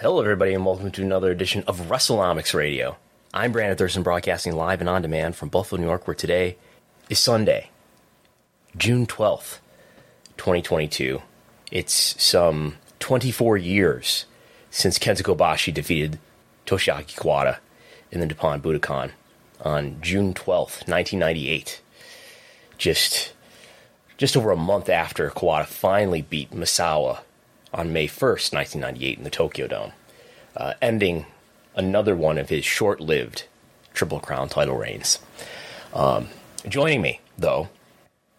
Hello, everybody, and welcome to another edition of WrestleNomics Radio. I'm Brandon Thurston, broadcasting live and on demand from Buffalo, New York, where today is Sunday, June 12th, 2022. It's some 24 years since Kenta Kobashi defeated Toshiaki Kawada in the Nippon Budokan on June 12th, 1998. Just, just over a month after Kawada finally beat Misawa on May 1st, 1998, in the Tokyo Dome, uh, ending another one of his short lived Triple Crown title reigns. Um, joining me, though,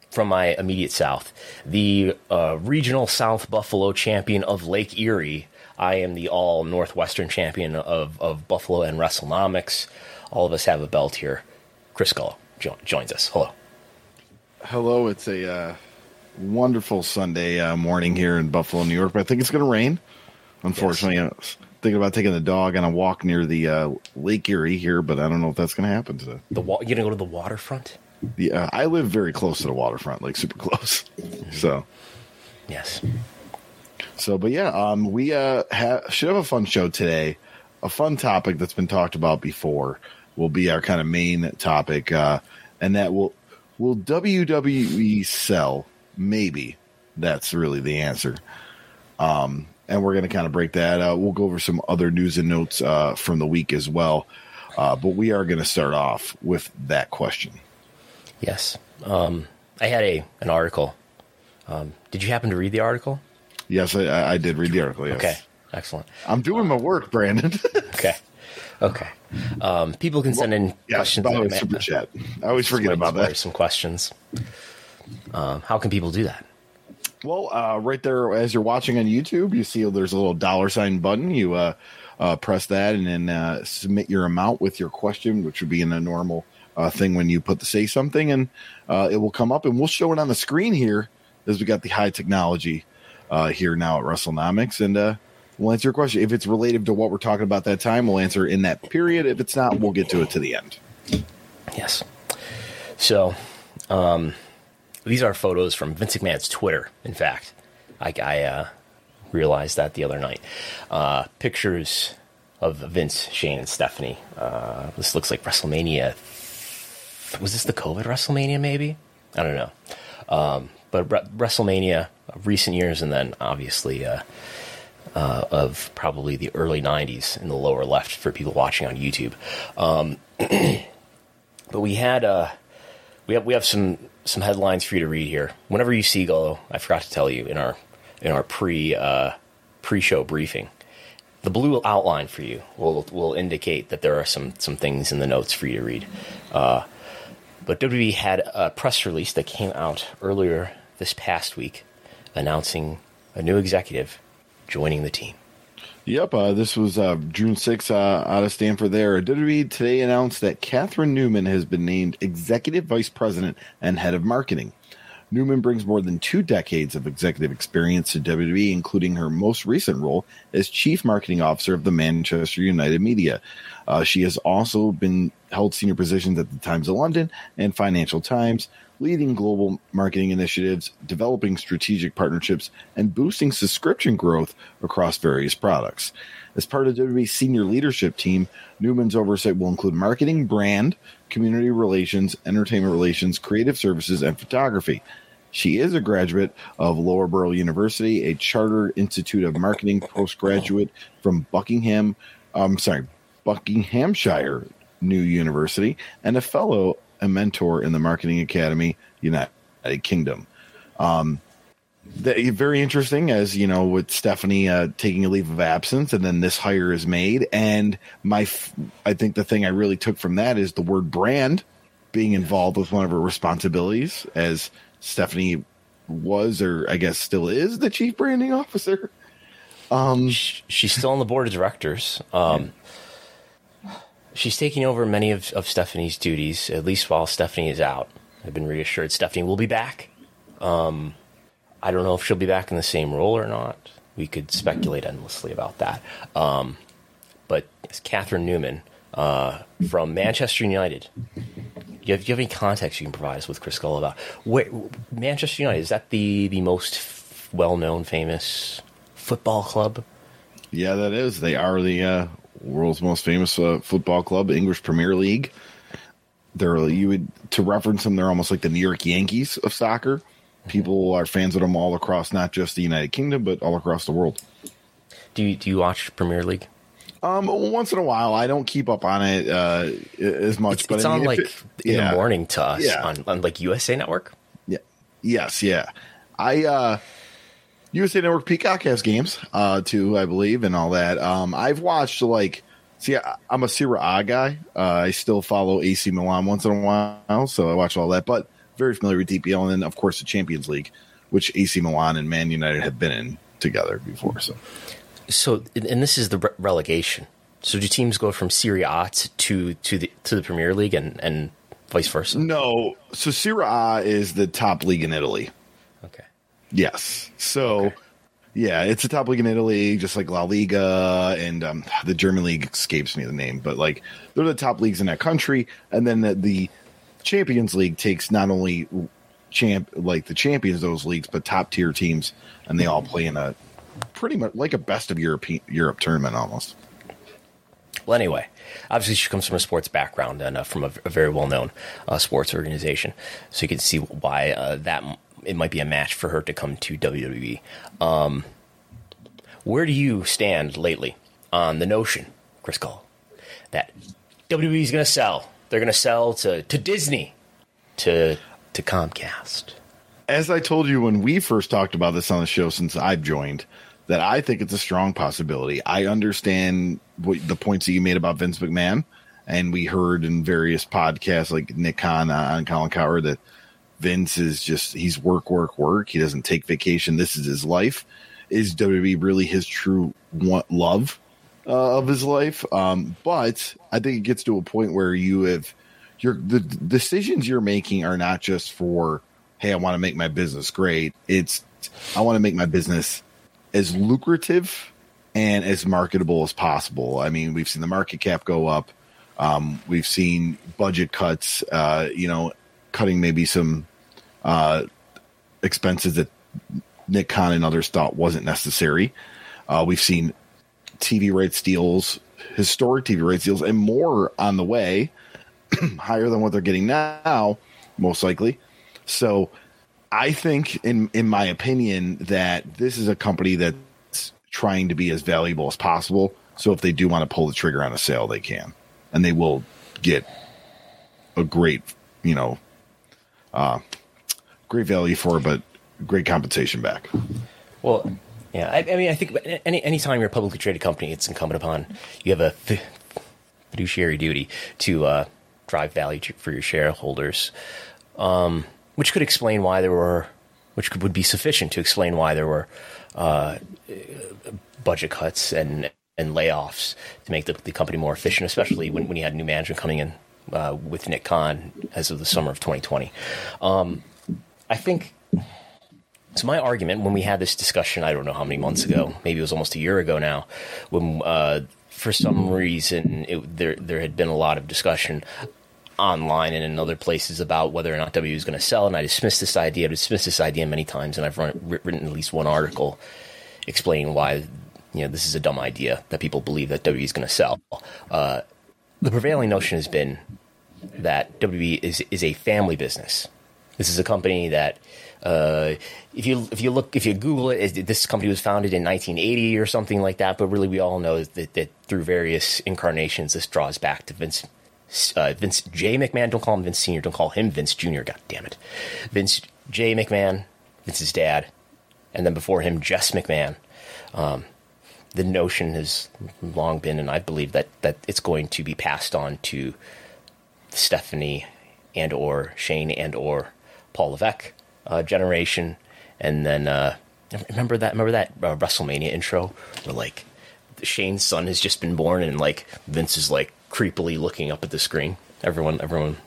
from my immediate south, the uh, regional South Buffalo champion of Lake Erie. I am the all Northwestern champion of, of Buffalo and WrestleNomics. All of us have a belt here. Chris Gullo jo- joins us. Hello. Hello, it's a uh, wonderful Sunday uh, morning here in Buffalo, New York, but I think it's going to rain. Unfortunately, I was thinking about taking the dog on a walk near the uh, Lake Erie here, but I don't know if that's going to happen today. The wa- you gonna go to the waterfront? Yeah, I live very close to the waterfront, like super close. So, Yes. so, but yeah, um, we uh, ha- should have a fun show today. A fun topic that's been talked about before will be our kind of main topic, uh, and that will will WWE sell? Maybe that's really the answer. Um, and we're going to kind of break that out. We'll go over some other news and notes uh, from the week as well. Uh, but we are going to start off with that question. Yes. Um, I had a an article. Um, did you happen to read the article? Yes, I, I did read the article. Yes. Okay. Excellent. I'm doing my work, Brandon. Okay. Okay. Um, people can send in yeah, questions. by the way, super chat. I always forget about that. Some questions. Um, how can people do that? Well, uh, right there, as you're watching on YouTube, you see there's a little dollar sign button. You uh, uh, press that and then uh, submit your amount with your question, which would be in a normal uh, thing when you put the say something, and uh, it will come up and we'll show it on the screen here as we got the high technology uh, here now at WrestleNomics, and uh, we'll answer your question. If it's related to what we're talking about that time, we'll answer in that period. If it's not, we'll get to it to the end. Yes. So, um, these are photos from Vince McMahon's Twitter. In fact, I, I uh, realized that the other night. Uh, pictures of Vince, Shane, and Stephanie. Uh, this looks like WrestleMania. Was this the COVID WrestleMania? Maybe I don't know. Um, but Re- WrestleMania of recent years, and then obviously uh, uh, of probably the early '90s in the lower left for people watching on YouTube. Um, but we had uh, we have we have some some headlines for you to read here. Whenever you see Gullo, I forgot to tell you in our in our pre uh, pre show briefing, the blue outline for you will will indicate that there are some some things in the notes for you to read. Uh, but WWE had a press release that came out earlier this past week announcing a new executive joining the team. Yep, uh, this was uh, June 6th uh, out of Stamford there. WWE today announced that Catherine Newman has been named Executive Vice President and Head of Marketing. Newman brings more than two decades of executive experience to WWE, including her most recent role as Chief Marketing Officer of the Manchester United Media. Uh, she has also been held senior positions at the Times of London and Financial Times, leading global marketing initiatives, developing strategic partnerships, and boosting subscription growth across various products. As part of WWE's senior leadership team, Newman's oversight will include marketing, brand, community relations, entertainment relations, creative services, and photography. She is a graduate of Lower Loughborough University, a Chartered Institute of Marketing postgraduate from Buckingham, I'm um, sorry, Buckinghamshire New University, and a fellow and mentor in the Marketing Academy, United Kingdom. Um, the, very interesting as you know with stephanie uh, taking a leave of absence and then this hire is made. And my f- I think the thing i really took from that is the word brand being involved with one of her responsibilities as stephanie was or i guess still is the chief branding officer. Um she's still on the board of directors. Um she's taking over many of, of stephanie's duties at least while stephanie is out i've been reassured stephanie will be back um I don't know if she'll be back in the same role or not. We could speculate endlessly about that. Um, but it's Catherine Newman uh, from Manchester United. You have, do you have any context you can provide us with Chris Gullo about where, Manchester United? Is that the the most f- well known, famous football club? Yeah, that is. They are the uh, world's most famous uh, football club, English Premier League. They're you would to reference them. They're almost like the New York Yankees of soccer people are fans of them all across not just the United Kingdom but all across the world. Do you do you watch Premier League? Um, once in a while, I don't keep up on it uh, as much. It's, but it's I mean, on like it, in yeah. the morning to us yeah. on, on like USA Network. Yeah. Yes. Yeah. I uh, USA Network Peacock has games uh, too, I believe, and all that. Um, I've watched like. See, I'm a Serie A guy. Uh, I still follow AC Milan once in a while, so I watch all that. But very familiar with DPL, and then of course the Champions League, which AC Milan and Man United have been in together before. So, so and this is the re- relegation. So do teams go from Serie A to to the to the Premier League and and vice versa? No. So Serie A is the top league in Italy. Yes. So. Okay. Yeah, it's a top league in Italy, just like La Liga and um, the German league escapes me the name, but like they're the top leagues in that country. And then the, the Champions League takes not only champ like the champions of those leagues, but top tier teams, and they all play in a pretty much like a best of Europe Europe tournament almost. Well, anyway, obviously she comes from a sports background and uh, from a, a, very well known uh, sports organization, so you can see why uh, that it might be a match for her to come to WWE. Um, where do you stand lately on the notion, Chris Cole, that WWE is going to sell they're going to sell to, to Disney, to to Comcast. As I told you when we first talked about this on the show, since I've joined, that I think it's a strong possibility. I understand what, the points that you made about Vince McMahon, and we heard in various podcasts like Nick Khan on Colin Cowherd that Vince is just he's work, work, work. He doesn't take vacation. This is his life. Is WWE really his true want, love? uh, of his life. Um, but I think it gets to a point where you have your the decisions you're making are not just for hey, I want to make my business great. It's I want to make my business as lucrative and as marketable as possible. I mean, we've seen the market cap go up. Um, we've seen budget cuts. Uh, you know, cutting maybe some uh, expenses that Nick Khan and others thought wasn't necessary. Uh, we've seen TV rights deals, historic TV rights deals, and more on the way, higher than what they're getting now, most likely. So I think, in in my opinion, that this is a company that's trying to be as valuable as possible. So if they do want to pull the trigger on a sale, they can, and they will get a great, you know, uh, great value for but great compensation back. Well, Yeah, I, I mean, I think any anytime you're a publicly traded company, it's incumbent upon you have a fiduciary duty to uh, drive value to, for your shareholders, um, which could explain why there were, which could, would be sufficient to explain why there were uh, budget cuts and and layoffs to make the, the company more efficient, especially when, when you had new management coming in uh, with Nick Khan as of the summer of 2020. Um, I think so. My argument when we had this discussion, I don't know how many months ago, maybe it was almost a year ago now, when uh, for some reason it, there there had been a lot of discussion online and in other places about whether or not W is going to sell, and I dismissed this idea. I dismissed this idea many times, and I've run, written at least one article explaining why you know this is a dumb idea that people believe that W is going to sell. Uh, the prevailing notion has been that WB is is a family business. This is a company that uh, if you if you look if you Google it, this company was founded in 1980 or something like that. But really, we all know that, that through various incarnations, this draws back to Vince uh, Vince J. McMahon. Don't call him Vince Senior. Don't call him Vince Junior. God damn it, Vince J. McMahon, Vince's dad, and then before him, Jess McMahon. Um, the notion has long been, and I believe that that it's going to be passed on to Stephanie and or Shane and or Paul Levesque uh, generation, and then uh, remember that remember that uh, WrestleMania intro where like Shane's son has just been born and like Vince is like creepily looking up at the screen. Everyone everyone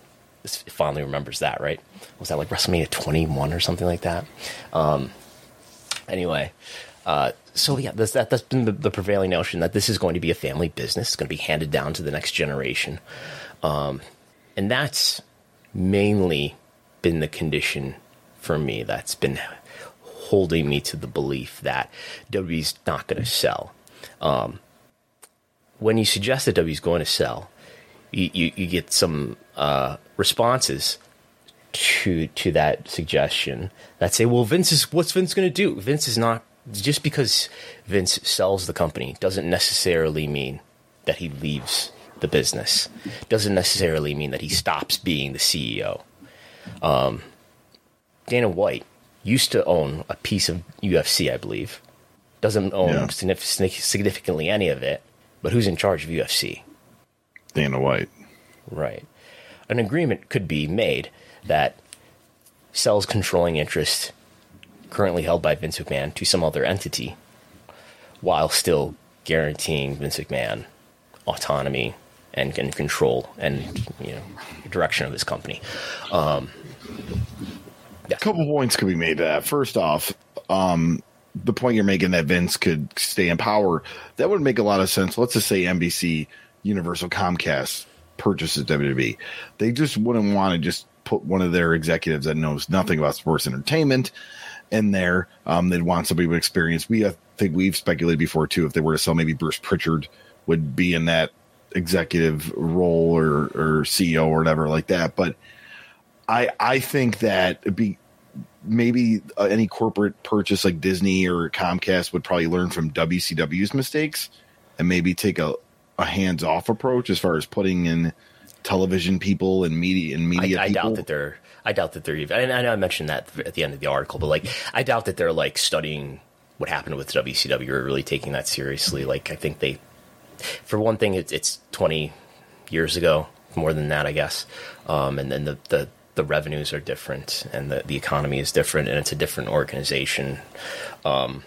fondly remembers that, right? Was that like WrestleMania 21 or something like that? Um, anyway, uh, so yeah, that's, that, has been the, the, prevailing notion that this is going to be a family business. It's going to be handed down to the next generation. Um, and that's mainly been the condition for me that's been holding me to the belief that WWE's not going to sell. Um, when you suggest that WWE's going to sell, you, you, you get some uh, responses to to that suggestion that say, "Well, Vince is what's Vince going to do? Vince is not just because Vince sells the company doesn't necessarily mean that he leaves the business. Doesn't necessarily mean that he stops being the CEO. Um, Dana White used to own a piece of UFC, I believe. Doesn't own yeah. significantly any of it, but who's in charge of UFC? Dana White. Right. An agreement could be made that sells controlling interest currently held by Vince McMahon to some other entity while still guaranteeing Vince McMahon autonomy and, and control and you know direction of his company. Um, yeah. A couple points could be made to that. First off, um, the point you're making that Vince could stay in power, that would make a lot of sense. Let's just say NBC, Universal, Comcast purchases WWE. They just wouldn't want to just put one of their executives that knows nothing about sports entertainment in there. Um, they'd want somebody with experience. We I think we've speculated before too. If they were to sell, maybe Bruce Pritchard would be in that executive role or, or CEO or whatever like that. But I I think that be maybe uh, any corporate purchase like Disney or Comcast would probably learn from WCW's mistakes and maybe take a, a hands off approach as far as putting in television people and media and media. I, I doubt that they're. I doubt that they're even. I know I mentioned that at the end of the article, but like I doubt that they're like studying what happened with WCW or really taking that seriously. Like I think they for one thing, it's, it's 20 years ago, more than that, I guess. Um, and then the, the, the revenues are different and the, the economy is different and it's a different organization. Um,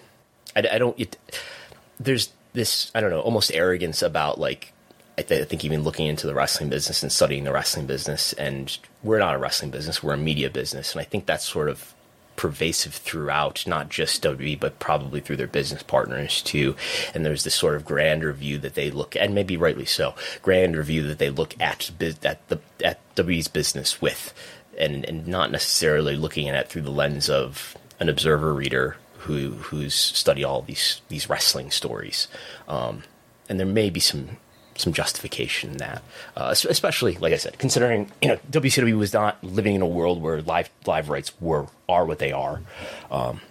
I, I don't, it, there's this, I don't know, almost arrogance about like, I, th- I, think even looking into the wrestling business and studying the wrestling business, and we're not a wrestling business, we're a media business. And I think that's sort of pervasive throughout, not just WWE, but probably through their business partners too. And there's this sort of grander view that they look, and maybe rightly so, grander view that they look at at the at WWE's business with, and and not necessarily looking at it through the lens of an observer reader who who's studied all these these wrestling stories. Um, and there may be some some justification in that, uh, especially like I said, considering you know WCW was not living in a world where live live rights were are what they are, um,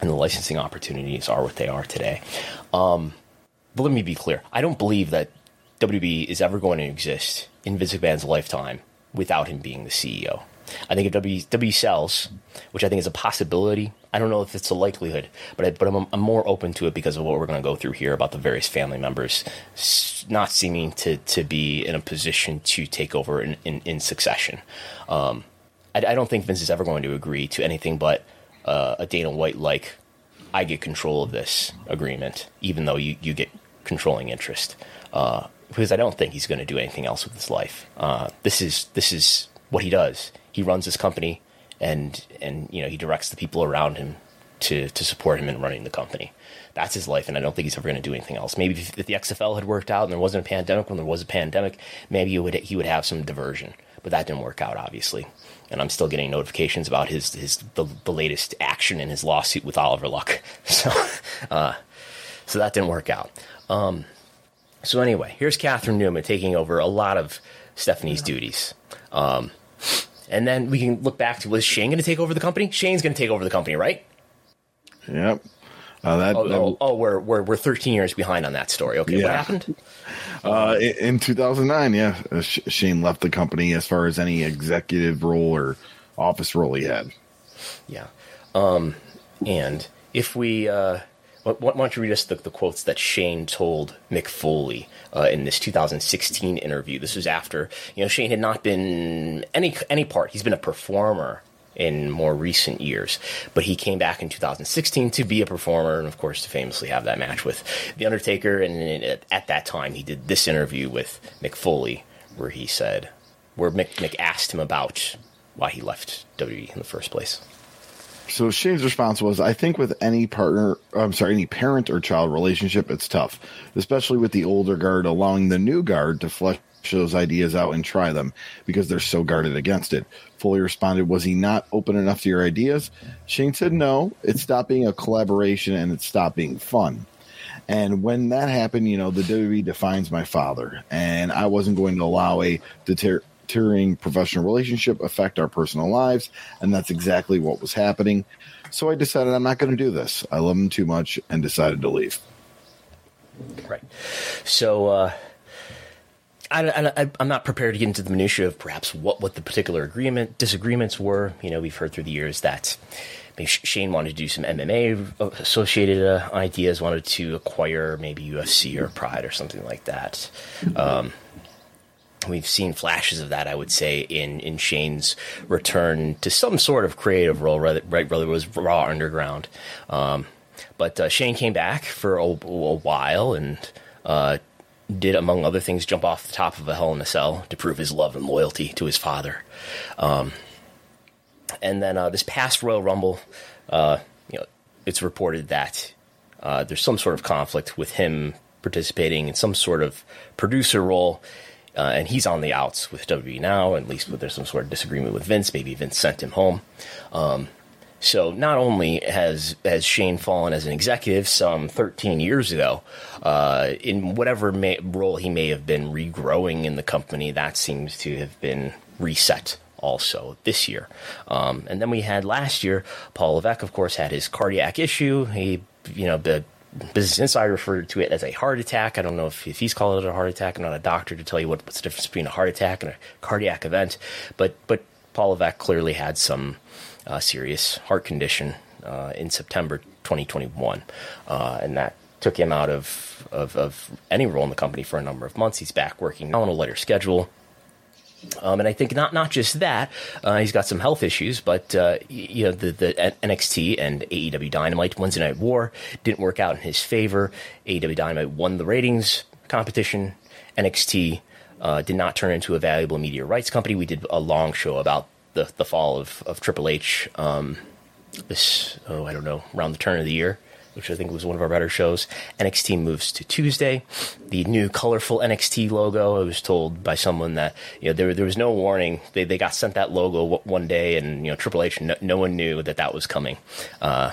and the licensing opportunities are what they are today. Um, but let me be clear: I don't believe that WB is ever going to exist in Vince McMahon's lifetime without him being the CEO. I think if W W sells, which I think is a possibility, I don't know if it's a likelihood, but I, but I'm, I'm more open to it because of what we're going to go through here about the various family members not seeming to to be in a position to take over in in, in succession. Um, I, I, don't think Vince is ever going to agree to anything but uh, a Dana White like I get control of this agreement, even though you, you get controlling interest. Uh, because I don't think he's going to do anything else with his life. Uh, this is this is what he does. He runs his company, and and you know he directs the people around him to to support him in running the company. That's his life, and I don't think he's ever going to do anything else. Maybe if, if, the XFL had worked out and there wasn't a pandemic, when there was a pandemic, maybe he would he would have some diversion, but that didn't work out, obviously. And I'm still getting notifications about his his the, the latest action in his lawsuit with Oliver Luck. So, uh, so that didn't work out. Um, so anyway, here's Catherine Newman taking over a lot of Stephanie's duties. Um, and then we can look back to was Shane going to take over the company? Shane's going to take over the company, right? Yep. Uh, that, oh, that, oh, oh, we're, we're we're 13 years behind on that story. Okay, yeah. what happened? Uh, in 2009, yeah, uh, Shane left the company as far as any executive role or office role he had. Yeah, um, and if we uh, why don't you read us the, the quotes that Shane told Mick Foley uh, in this 2016 interview? This was after you know Shane had not been any any part. He's been a performer in more recent years, but he came back in 2016 to be a performer, and of course to famously have that match with the Undertaker. And at that time, he did this interview with Mick Foley, where he said, where Mick, Mick asked him about why he left WWE in the first place. So Shane's response was, I think with any partner, I'm sorry, any parent or child relationship, it's tough, especially with the older guard allowing the new guard to flesh those ideas out and try them because they're so guarded against it. Foley responded, Was he not open enough to your ideas? Shane said, No, it stopped being a collaboration and it stopped being fun. And when that happened, you know, the WWE defines my father, and I wasn't going to allow a deter- deterring professional relationship affect our personal lives. And that's exactly what was happening. So I decided I'm not going to do this. I love him too much and decided to leave. Right. So, uh, I, am not prepared to get into the minutia of perhaps what, what the particular agreement disagreements were. You know, we've heard through the years that Shane wanted to do some MMA associated uh, ideas, wanted to acquire maybe UFC or Pride or something like that. Um, we've seen flashes of that, I would say, in, in Shane's return to some sort of creative role, right? Whether it was Raw Underground. Um, but uh, Shane came back for a, a while and uh, did, among other things, jump off the top of a Hell in a Cell to prove his love and loyalty to his father. Um, and then uh, this past Royal Rumble, uh, you know, it's reported that uh, there's some sort of conflict with him participating in some sort of producer role uh, and he's on the outs with WWE now, at least there's some sort of disagreement with Vince. Maybe Vince sent him home. Um, so not only has has Shane fallen as an executive some 13 years ago, uh, in whatever may, role he may have been regrowing in the company, that seems to have been reset also this year. Um, and then we had last year, Paul Levesque, of course, had his cardiac issue. He, you know, the Business Insider referred to it as a heart attack. I don't know if, if he's called it a heart attack. I'm not a doctor to tell you what, what's the difference between a heart attack and a cardiac event. But but Paul Levesque clearly had some uh, serious heart condition uh, in September 2021, uh, and that took him out of, of, of any role in the company for a number of months. He's back working now on a lighter schedule. Um, and I think not not just that, uh, he's got some health issues, but uh, you know the the NXT and AEW Dynamite Wednesday Night War didn't work out in his favor. AEW Dynamite won the ratings competition. NXT uh, did not turn into a valuable media rights company. We did a long show about the the fall of of Triple H. Um, this oh I don't know around the turn of the year which I think was one of our better shows. NXT moves to Tuesday. The new colorful NXT logo. I was told by someone that you know there there was no warning. They they got sent that logo one day, and you know Triple H no, no one knew that that was coming. Uh,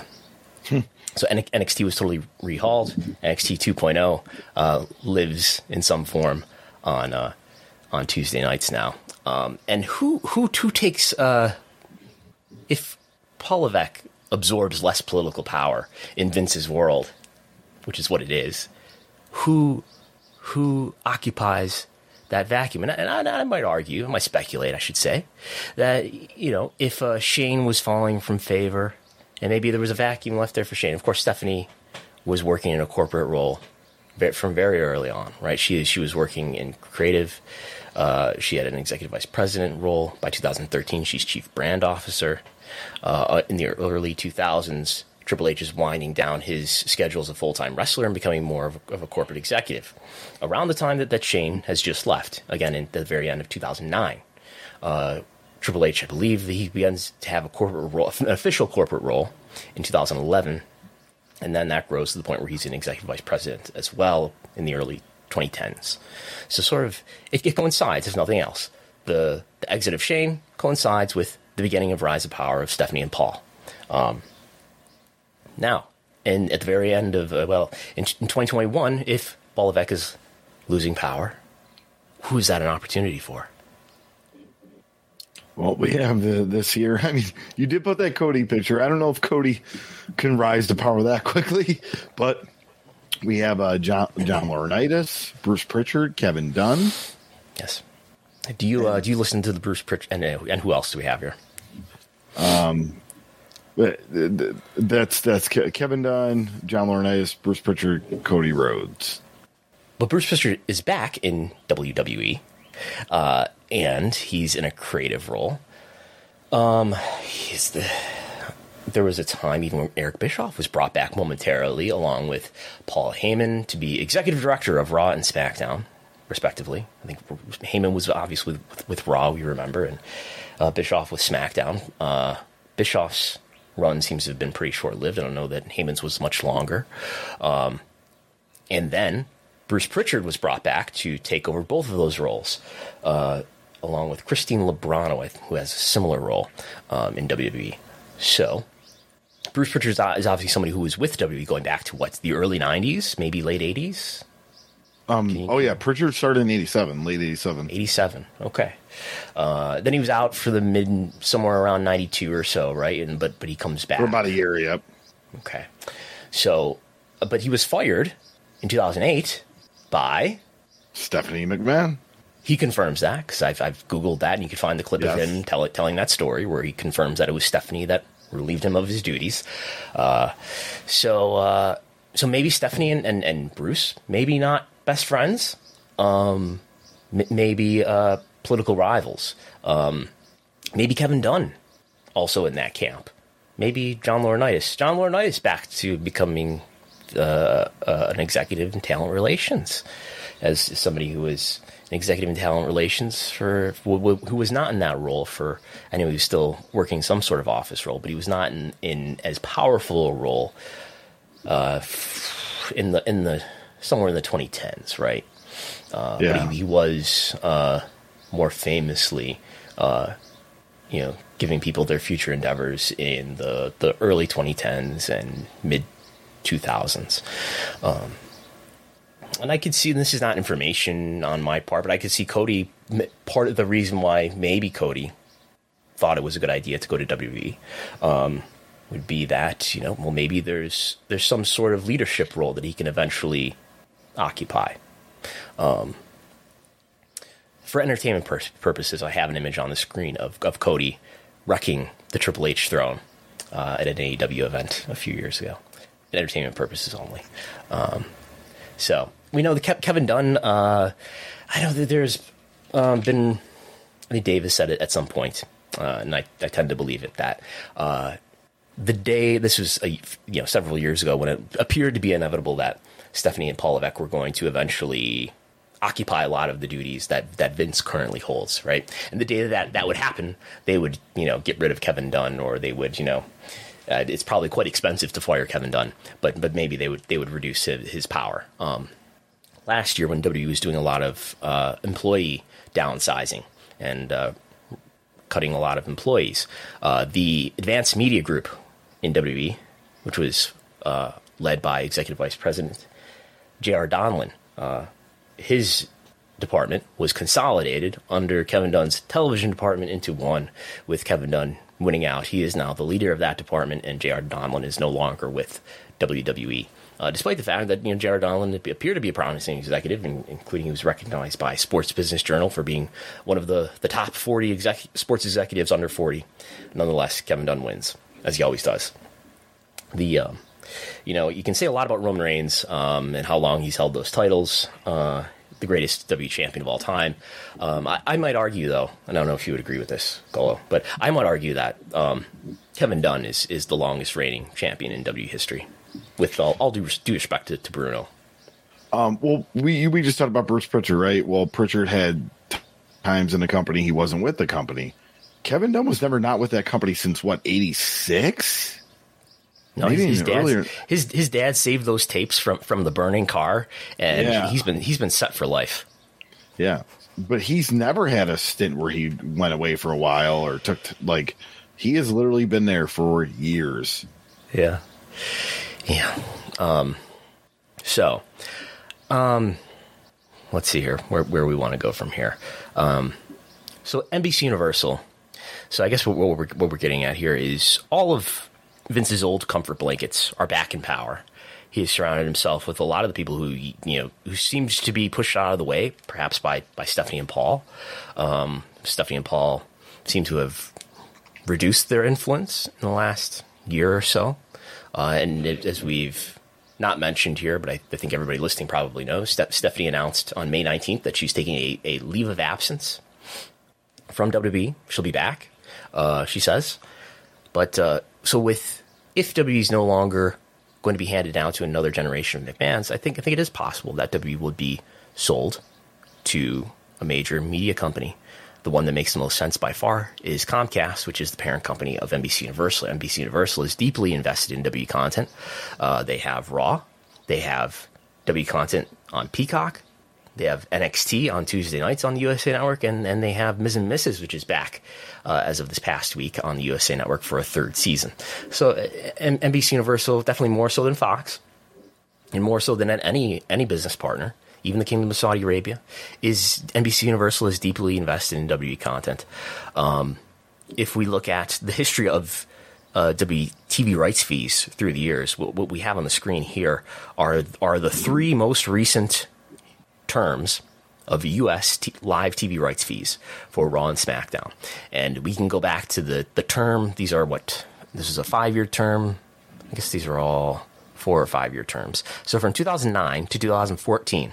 So NXT was totally rehauled. NXT 2.0 uh, lives in some form on uh, on Tuesday nights now. Um, and who who who takes uh, if Levesque absorbs less political power in Vince's world, which is what it is, who who occupies that vacuum. And, I, and I, I, might argue, I might speculate, I should say, that, you know, if uh, Shane was falling from favor and maybe there was a vacuum left there for Shane. Of course, Stephanie was working in a corporate role from very early on, right? She, she was working in creative. Uh, she had an executive vice president role. By 2013, she's chief brand officer. Uh, in the early 2000s, Triple H is winding down his schedule as a full time wrestler and becoming more of a, of a, corporate executive. Around the time that, that Shane has just left, again in the very end of 2009, uh, Triple H, I believe, he begins to have a corporate role, an official corporate role in 2011, and then that grows to the point where he's an executive vice president as well in the early 2010s. So sort of it, it coincides, if nothing else. The the exit of Shane coincides with the beginning of Rise of Power of Stephanie and Paul. Um, now, and at the very end of, uh, well, in, in 2021, if Paul is losing power, who is that an opportunity for? Well, we have the, this here. I mean, you did put that Cody picture. I don't know if Cody can rise to power that quickly, but we have uh, John John Laurinaitis, Bruce Pritchard, Kevin Dunn. Yes. Do you uh, do you listen to the Bruce Pritchard and uh, and who else do we have here? Um, that's that's Kevin Dunn, John Laurinaitis, Bruce Pritchard, Cody Rhodes. But Bruce Pritchard is back in WWE, uh, and he's in a creative role. Um, he's the. There was a time even when Eric Bischoff was brought back momentarily, along with Paul Heyman, to be executive director of Raw and SmackDown, respectively. I think Heyman was obviously with, with Raw, we remember, and uh, Bischoff with SmackDown. Uh, Bischoff's run seems to have been pretty short lived. I don't know that Heyman's was much longer. Um, and then Bruce Pritchard was brought back to take over both of those roles, uh, along with Christine Lubrano, who has a similar role um, in WWE. So, Bruce Pritchard is obviously somebody who was with WWE going back to what the early '90s, maybe late '80s. Um, you, oh yeah, Pritchard started in '87, late '87. '87. Okay. Uh, then he was out for the mid somewhere around '92 or so, right? And but but he comes back for about a year. Yep. Okay. So, uh, but he was fired in 2008 by Stephanie McMahon. He confirms that because I've, I've googled that, and you can find the clip yes. of him tell, telling that story where he confirms that it was Stephanie that relieved him of his duties. Uh, so, uh, so maybe Stephanie and, and, and Bruce, maybe not best friends, um, m- maybe uh, political rivals, um, maybe Kevin Dunn also in that camp, maybe John Laurinaitis. John Laurinaitis back to becoming uh, uh, an executive in talent relations as somebody who was an executive in talent relations for who was not in that role for I know he was still working some sort of office role, but he was not in, in as powerful a role uh, in the in the somewhere in the 2010s, right? Uh, yeah. But he, he was uh, more famously, uh, you know, giving people their future endeavors in the, the early 2010s and mid 2000s. Um, and I could see this is not information on my part, but I could see Cody. Part of the reason why maybe Cody thought it was a good idea to go to WWE um, would be that you know, well, maybe there's there's some sort of leadership role that he can eventually occupy. Um, for entertainment pur- purposes, I have an image on the screen of, of Cody wrecking the Triple H throne uh, at an AEW event a few years ago. Entertainment purposes only. Um, so we know the Ke- Kevin Dunn. Uh, I know that there's um, been. I think Davis said it at some point, uh, and I, I, tend to believe it that uh, the day this was a, you know several years ago when it appeared to be inevitable that Stephanie and Paul Levesque were going to eventually occupy a lot of the duties that, that Vince currently holds, right? And the day that that would happen, they would, you know, get rid of Kevin Dunn or they would, you know, uh, it's probably quite expensive to fire Kevin Dunn, but but maybe they would they would reduce his, his power. Um, last year, when WWE was doing a lot of uh, employee downsizing and uh, cutting a lot of employees, uh, the Advanced Media Group in WWE, which was uh, led by Executive Vice President J.R. Donelon, uh, his department was consolidated under Kevin Dunn's television department into one, with Kevin Dunn winning out. He is now the leader of that department, and J.R. Donelon is no longer with WWE Uh, despite the fact that you know Jared Donlan appeared to be a promising executive, including he was recognized by Sports Business Journal for being one of the, the top 40 exec- sports executives under 40. Nonetheless, Kevin Dunn wins, as he always does. The um, you know, you can say a lot about Roman Reigns um, and how long he's held those titles, uh, the greatest W champion of all time. Um, I, I, might argue, though, and I don't know if you would agree with this, Gullo, but I might argue that um, Kevin Dunn is, is the longest reigning champion in W history, with all, all due, due respect to, to Bruno. Um, well, we we just talked about Bruce Pritchard, right? Well, Pritchard had times in the company he wasn't with the company. Kevin Dunn was never not with that company since what, 86? No, Maybe his, his dad. His his dad saved those tapes from from the burning car, and yeah. he's been he's been set for life. Yeah, but he's never had a stint where he went away for a while or took t- like he has literally been there for years. Yeah, yeah. Um, so, um, let's see here where where we want to go from here. Um, so NBC Universal. So I guess what, what we're what we're getting at here is all of Vince's old comfort blankets are back in power. He has surrounded himself with a lot of the people who you know who seems to be pushed out of the way, perhaps by by Stephanie and Paul. Um, Stephanie and Paul seem to have reduced their influence in the last year or so, uh, and it, as we've not mentioned here, but I, I think everybody listening probably knows. Ste- Stephanie announced on May 19th that she's taking a, a leave of absence from WWE. She'll be back, uh, she says. But uh, so with if WWE is no longer going to be handed down to another generation of McMahon's, I think I think it is possible that WWE would be sold to a major media company. The one that makes the most sense by far is Comcast, which is the parent company of NBC Universal. NBC Universal is deeply invested in W content. Uh, they have Raw, they have W content on Peacock, they have NXT on Tuesday nights on the USA Network, and, and they have Ms. and Mrs., which is back uh, as of this past week on the USA Network for a third season. So uh, NBC Universal, definitely more so than Fox, and more so than any any business partner, even the Kingdom of Saudi Arabia, is NBC Universal is deeply invested in WWE content. Um, if we look at the history of uh, WTV rights fees through the years, what, what we have on the screen here are are the three most recent terms of U.S. T- live TV rights fees for Raw and SmackDown. And we can go back to the, the term. These are what? This is a five year term. I guess these are all four or five year terms. So from 2009 to 2014,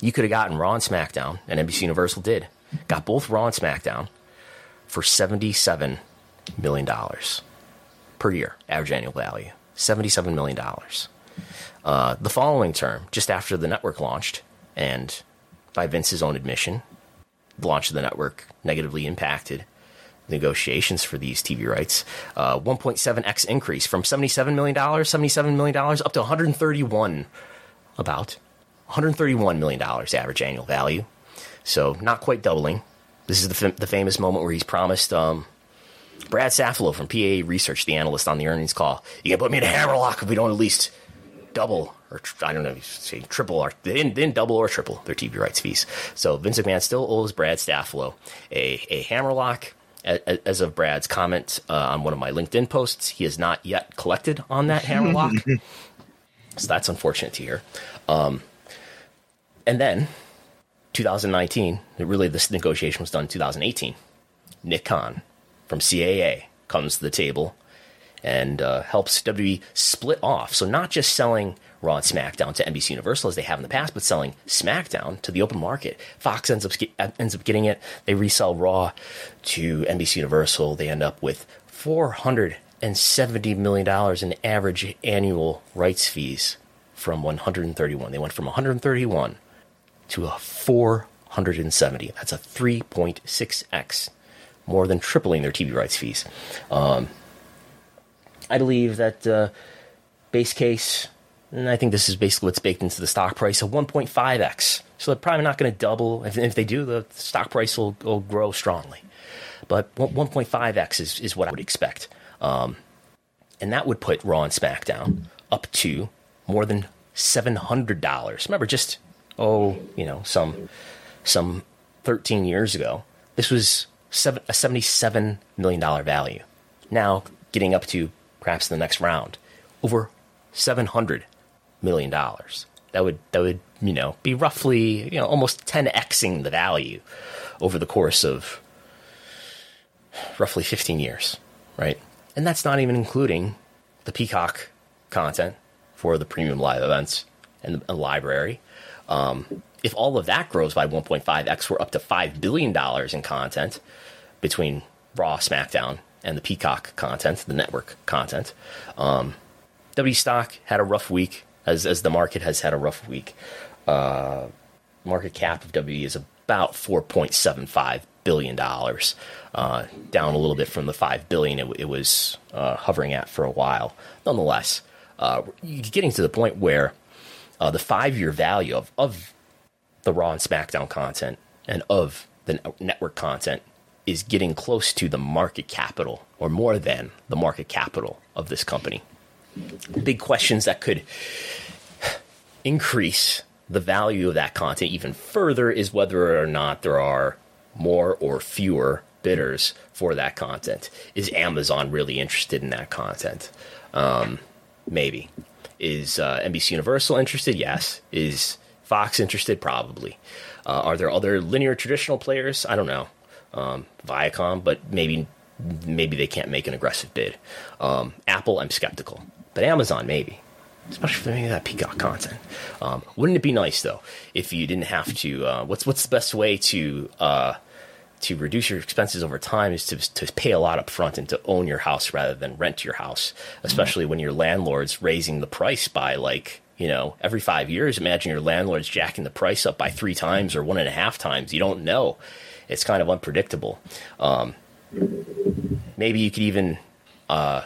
you could have gotten Raw and SmackDown, and NBC Universal did. Got both Raw and SmackDown for $77 million per year, average annual value. $77 million. Uh, the following term, just after the network launched, and by Vince's own admission, the launch of the network negatively impacted negotiations for these TV rights. Uh, 1.7x increase from $77 million, $77 million up to 131 about $131 million average annual value. So not quite doubling. This is the, the famous moment where he's promised um, Brad Safalow from PA Research, the analyst on the earnings call, you can put me in a hammerlock if we don't at least double or I don't know, if you say triple or they didn't, they didn't, double or triple their TV rights fees. So Vince McMahon still owes Brad Safalow a, a hammerlock. As of Brad's comment uh, on one of my LinkedIn posts, he has not yet collected on that hammerlock. so that's unfortunate to hear. Um, and then 2019, really this negotiation was done in 2018. Nick Khan from CAA comes to the table and uh, helps WWE split off. So not just selling Raw and SmackDown to NBC Universal as they have in the past, but selling SmackDown to the open market. Fox ends up ends up getting it. They resell Raw to NBC Universal. They end up with four hundred and seventy million dollars in average annual rights fees from 131. They went from 131 to a 470. That's a 3.6x, more than tripling their TV rights fees. Um, I believe that uh, base case and I think this is basically what's baked into the stock price of 1.5x. So they're probably not going to double. If, if, they do, the stock price will, will grow strongly. But 1.5x is, is what I would expect. Um, and that would put Raw and SmackDown up to more than $700. Remember, just, oh, you know, some, some 13 years ago, this was seven, a $77 million value. Now, getting up to perhaps the next round, over 700 million dollars. That would that would you know be roughly you know almost 10xing the value over the course of roughly 15 years, right? And that's not even including the Peacock content for the premium live events and the library. Um, if all of that grows by 1.5x, we're up to $5 billion in content between Raw, SmackDown, and the Peacock content, the network content. Um, W stock had a rough week, as, as the market has had a rough week. Uh, market cap of WWE is about $4.75 billion, uh, down a little bit from the 5 billion it, it was uh, hovering at for a while. Nonetheless, uh, getting to the point where uh, the five year value of, of the Raw and SmackDown content and of the network content is getting close to the market capital or more than the market capital of this company. Big questions that could increase the value of that content even further is whether or not there are more or fewer bidders for that content. Is Amazon really interested in that content? Um, maybe. Is uh, NBC Universal interested? Yes. Is Fox interested? Probably. Uh, are there other linear traditional players? I don't know. Um, Viacom, but maybe maybe they can't make an aggressive bid. Um, Apple, I'm skeptical, but Amazon maybe, especially for any of that Peacock content. Um, wouldn't it be nice though if you didn't have to? Uh, what's what's the best way to uh, to reduce your expenses over time is to to pay a lot up front and to own your house rather than rent your house, especially when your landlord's raising the price by like you know, every five years, imagine your landlord's jacking the price up by three times or one and a half times. You don't know. It's kind of unpredictable. Um, maybe you could even uh,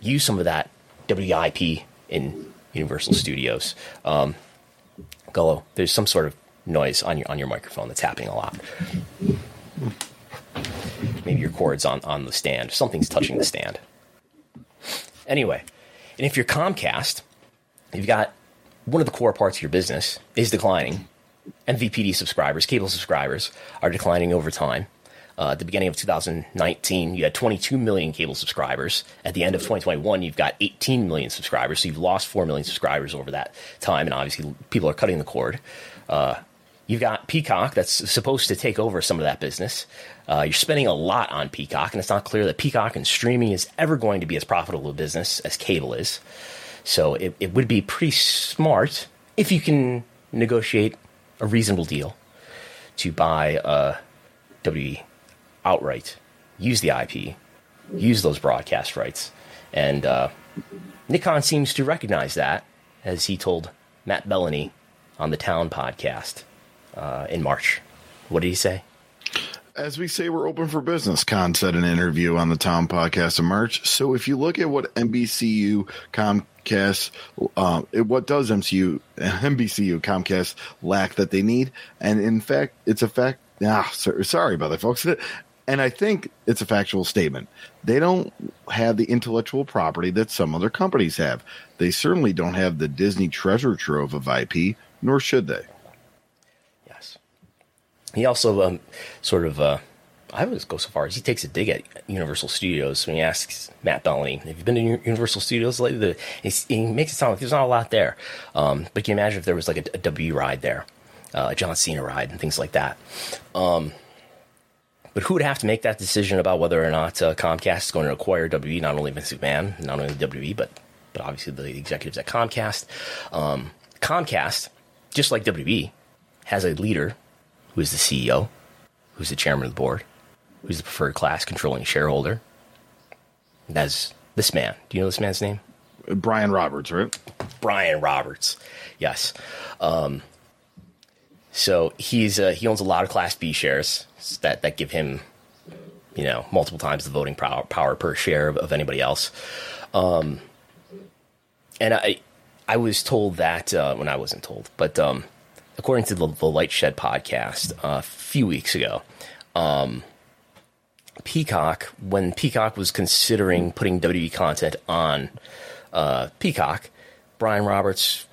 use some of that WIP in Universal Studios. Um, there's some sort of noise on your on your microphone that's happening a lot. Maybe your cord's on, on the stand. Something's touching the stand. Anyway, and if you're Comcast, you've got one of the core parts of your business is declining, and VPD subscribers, cable subscribers, are declining over time. Uh, at the beginning of 2019, you had 22 million cable subscribers. At the end of 2021, you've got 18 million subscribers. So you've lost 4 million subscribers over that time, and obviously people are cutting the cord. Uh, you've got Peacock that's supposed to take over some of that business. Uh, you're spending a lot on Peacock, and it's not clear that Peacock and streaming is ever going to be as profitable a business as cable is. So it, it would be pretty smart if you can negotiate a reasonable deal to buy uh, WWE outright, use the IP, use those broadcast rights. And uh, Nick Khan seems to recognize that, as he told Matt Belloni on the Town podcast uh, in March. What did he say? As we say, we're open for business, Khan said in an interview on the Town podcast in March. So if you look at what NBCU, Comcast, uh, what does MCU, NBCU, Comcast lack that they need? And in fact, it's a fact. Ah, sorry about that, folks. And I think it's a factual statement. They don't have the intellectual property that some other companies have. They certainly don't have the Disney treasure trove of IP, nor should they. Yes. He also um, sort of, uh, I would go so far as he takes a dig at Universal Studios when he asks Matt Belloni, "Have you been to Universal Studios lately?" he makes it sound like there's not a lot there. Um, but can you imagine if there was like a, a W ride there, uh, a John Cena ride, and things like that? Um, but who would have to make that decision about whether or not uh, Comcast is going to acquire WWE? Not only Vince McMahon, not only WWE, but but obviously the executives at Comcast. Um, Comcast, just like WWE, has a leader who is the CEO, who's the chairman of the board, who's the preferred class controlling shareholder. That's this man. Do you know this man's name? Brian Roberts, right? Brian Roberts. Yes. Um, so he's uh, he owns a lot of Class B shares that that give him, you know, multiple times the voting power, power per share of, of anybody else. Um, and I I was told that uh, when I wasn't told, but um, according to the, the LightShed podcast uh, a few weeks ago, um, Peacock when Peacock was considering putting WWE content on uh, Peacock, Brian Roberts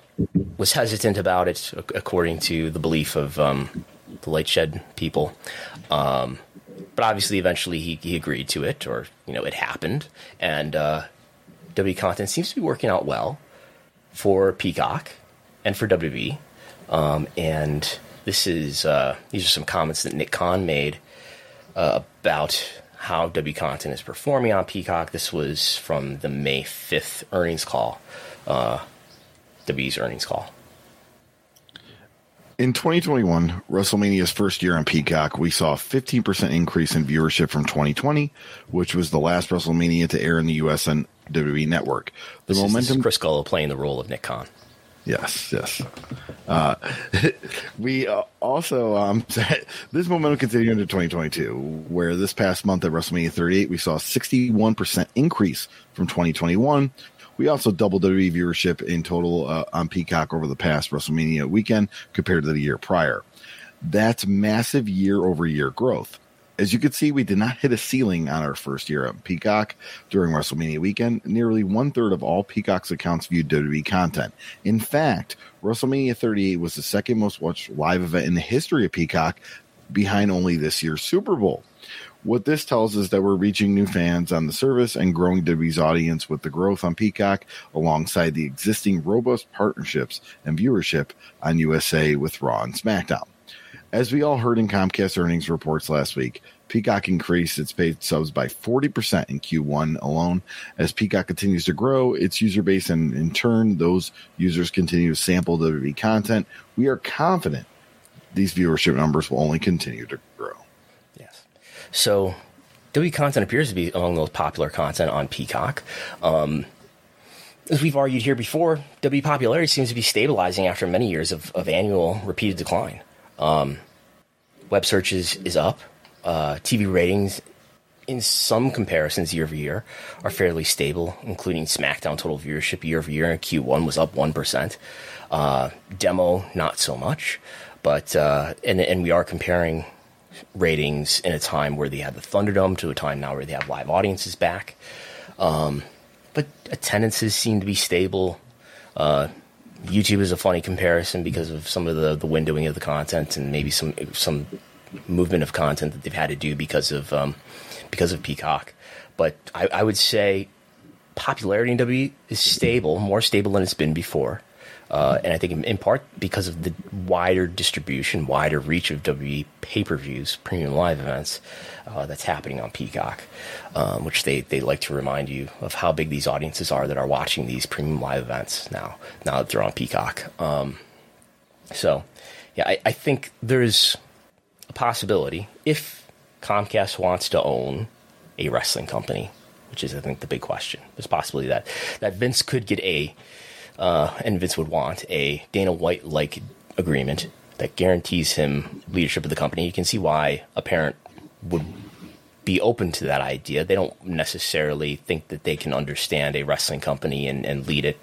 was hesitant about it, according to the belief of um, the LightShed people. Um, but obviously, eventually, he, he agreed to it, or you know, it happened, and uh, W content seems to be working out well for Peacock and for WB. Um, and this is uh, these are some comments that Nick Khan made uh, about how W content is performing on Peacock. This was from the May 5th earnings call, uh, W's earnings call. In 2021, WrestleMania's first year on Peacock, we saw a 15% increase in viewership from 2020, which was the last WrestleMania to air in the US on WWE Network. The this momentum. Is, Chris Gullo playing the role of Nick Khan. Yes, yes. Uh, we uh, also um, this momentum continued into 2022, where this past month at WrestleMania 38, we saw a 61% increase from 2021, we also doubled WWE viewership in total uh, on Peacock over the past WrestleMania weekend compared to the year prior. That's massive year over year growth. As you can see, we did not hit a ceiling on our first year on Peacock during WrestleMania weekend. Nearly one third of all Peacock's accounts viewed WWE content. In fact, WrestleMania 38 was the second most watched live event in the history of Peacock, behind only this year's Super Bowl. What this tells us is that we're reaching new fans on the service and growing WWE's audience with the growth on Peacock alongside the existing robust partnerships and viewership on USA with Raw and SmackDown. As we all heard in Comcast earnings reports last week, Peacock increased its paid subs by 40% in Q1 alone. As Peacock continues to grow its user base and in turn, those users continue to sample WWE content, we are confident these viewership numbers will only continue to grow. So W content appears to be among those popular content on Peacock. Um, as we've argued here before, W popularity seems to be stabilizing after many years of, of annual repeated decline. Um, web searches is up. Uh, TV ratings, in some comparisons year over year, are fairly stable, including SmackDown total viewership year over year in Q1 was up 1%. Uh, demo, not so much. But, uh, and, and we are comparing ratings in a time where they had the Thunderdome to a time now where they have live audiences back. Um, but attendances seem to be stable. Uh, YouTube is a funny comparison because of some of the, the windowing of the content and maybe some some movement of content that they've had to do because of um, because of Peacock. But I, I would say popularity in W is stable, more stable than it's been before. Uh, and I think in, part because of the wider distribution, wider reach of WWE pay per views, premium live events uh, that's happening on Peacock, um, which they, they like to remind you of how big these audiences are that are watching these premium live events now, now that they're on Peacock. Um, so, yeah, I, I think there's a possibility if Comcast wants to own a wrestling company, which is, I think, the big question. There's possibility that, that Vince could get a uh, and Vince would want a Dana White like agreement that guarantees him leadership of the company. You can see why a parent would be open to that idea. They don't necessarily think that they can understand a wrestling company and, and lead it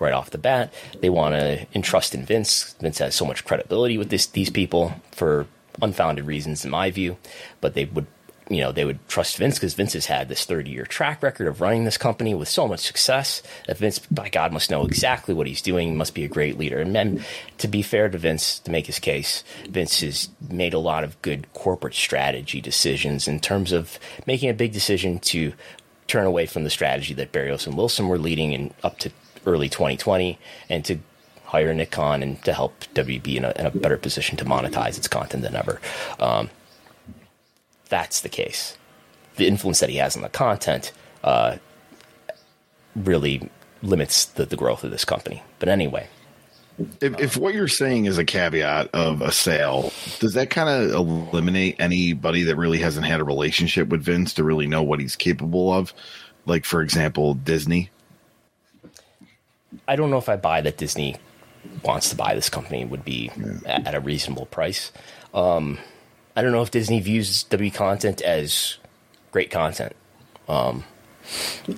right off the bat. They want to entrust in Vince. Vince has so much credibility with this, these people for unfounded reasons, in my view, but they would you know, they would trust Vince because Vince has had this 30 year track record of running this company with so much success that Vince, by God, must know exactly what he's doing, must be a great leader. And then, to be fair to Vince, to make his case, Vince has made a lot of good corporate strategy decisions in terms of making a big decision to turn away from the strategy that Barrios and Wilson were leading in up to early 2020 and to hire Nick Khan and to help WB in a, in a better position to monetize its content than ever. Um, that's the case. The influence that he has on the content uh, really limits the, the growth of this company. But anyway. If, if what you're saying is a caveat of a sale, does that kind of eliminate anybody that really hasn't had a relationship with Vince to really know what he's capable of? Like, for example, Disney? I don't know if I buy that Disney wants to buy this company would be yeah. at a reasonable price. Um, I don't know if Disney views W content as great content. Um,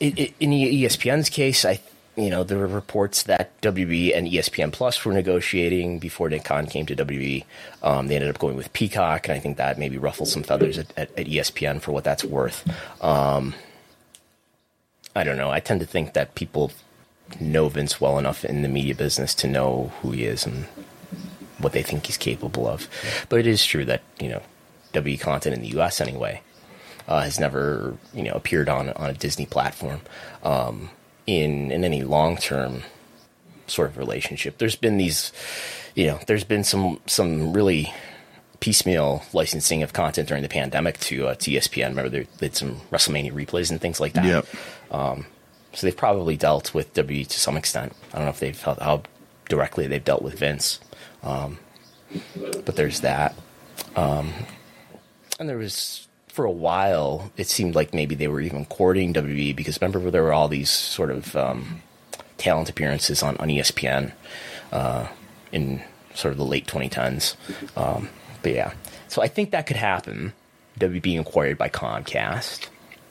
in ESPN's case, I you know there were reports that WB and ESPN Plus were negotiating before Nick Khan came to WB. Um, they ended up going with Peacock, and I think that maybe ruffled some feathers at, at, at ESPN for what that's worth. Um, I don't know. I tend to think that people know Vince well enough in the media business to know who he is and what they think he's capable of. But it is true that you know, W content in the U.S. anyway uh, has never you know appeared on on a Disney platform. Um, in in any long term sort of relationship. There's been these, you know, there's been some some really piecemeal licensing of content during the pandemic to uh, to ESPN. Remember, they did some WrestleMania replays and things like that. Yep. Um, so they've probably dealt with WWE to some extent. I don't know if they've felt how directly they've dealt with Vince, um, but there's that. Um, and there was for a while, it seemed like maybe they were even courting WWE because remember there were all these sort of um, talent appearances on, on ESPN uh, in sort of the late 2010s. Um, but yeah, so I think that could happen. Being acquired by Comcast.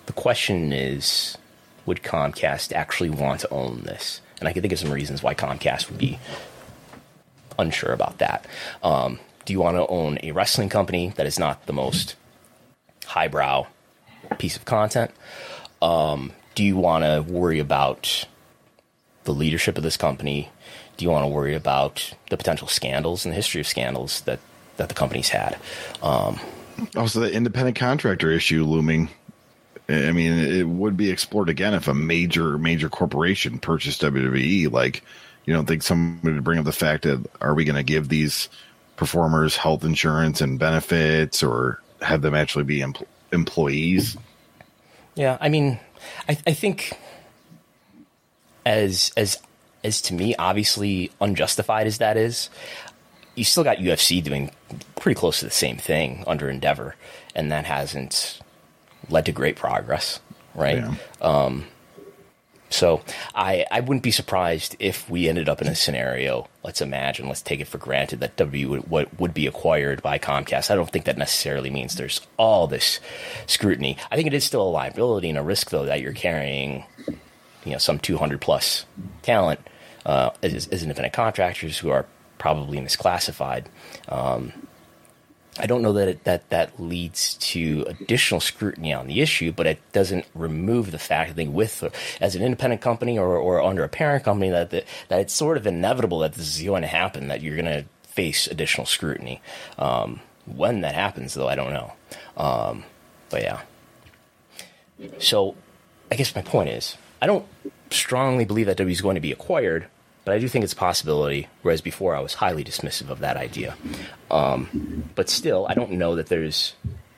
The question is, would Comcast actually want to own this? And I can think of some reasons why Comcast would be unsure about that. Um, do you want to own a wrestling company that is not the most highbrow piece of content? Um, do you want to worry about the leadership of this company? Do you want to worry about the potential scandals and the history of scandals that, that the company's had? Um, also, the independent contractor issue looming. I mean, it would be explored again if a major, major corporation purchased WWE. Like, you don't think somebody would bring up the fact that are we going to give these performers health insurance and benefits or have them actually be empl- employees? Yeah, I mean, I, I think as as as to me, obviously unjustified as that is, you still got UFC doing pretty close to the same thing under Endeavor, and that hasn't led to great progress, right? Yeah. Um, so I, I wouldn't be surprised if we ended up in a scenario. Let's imagine, let's take it for granted that W would, would, would be acquired by Comcast. I don't think that necessarily means there's all this scrutiny. I think it is still a liability and a risk, though, that you're carrying, you know, some 200 plus talent uh, as, as independent contractors who are probably misclassified. Um, I don't know that it, that that leads to additional scrutiny on the issue, but it doesn't remove the fact I think with as an independent company or, or under a parent company that, that that it's sort of inevitable that this is going to happen that you're going to face additional scrutiny. Um, when that happens, though, I don't know. Um, but yeah. So, I guess my point is, I don't strongly believe that W is going to be acquired, but I do think it's a possibility. Whereas before, I was highly dismissive of that idea. Um, but still, I don't know that there's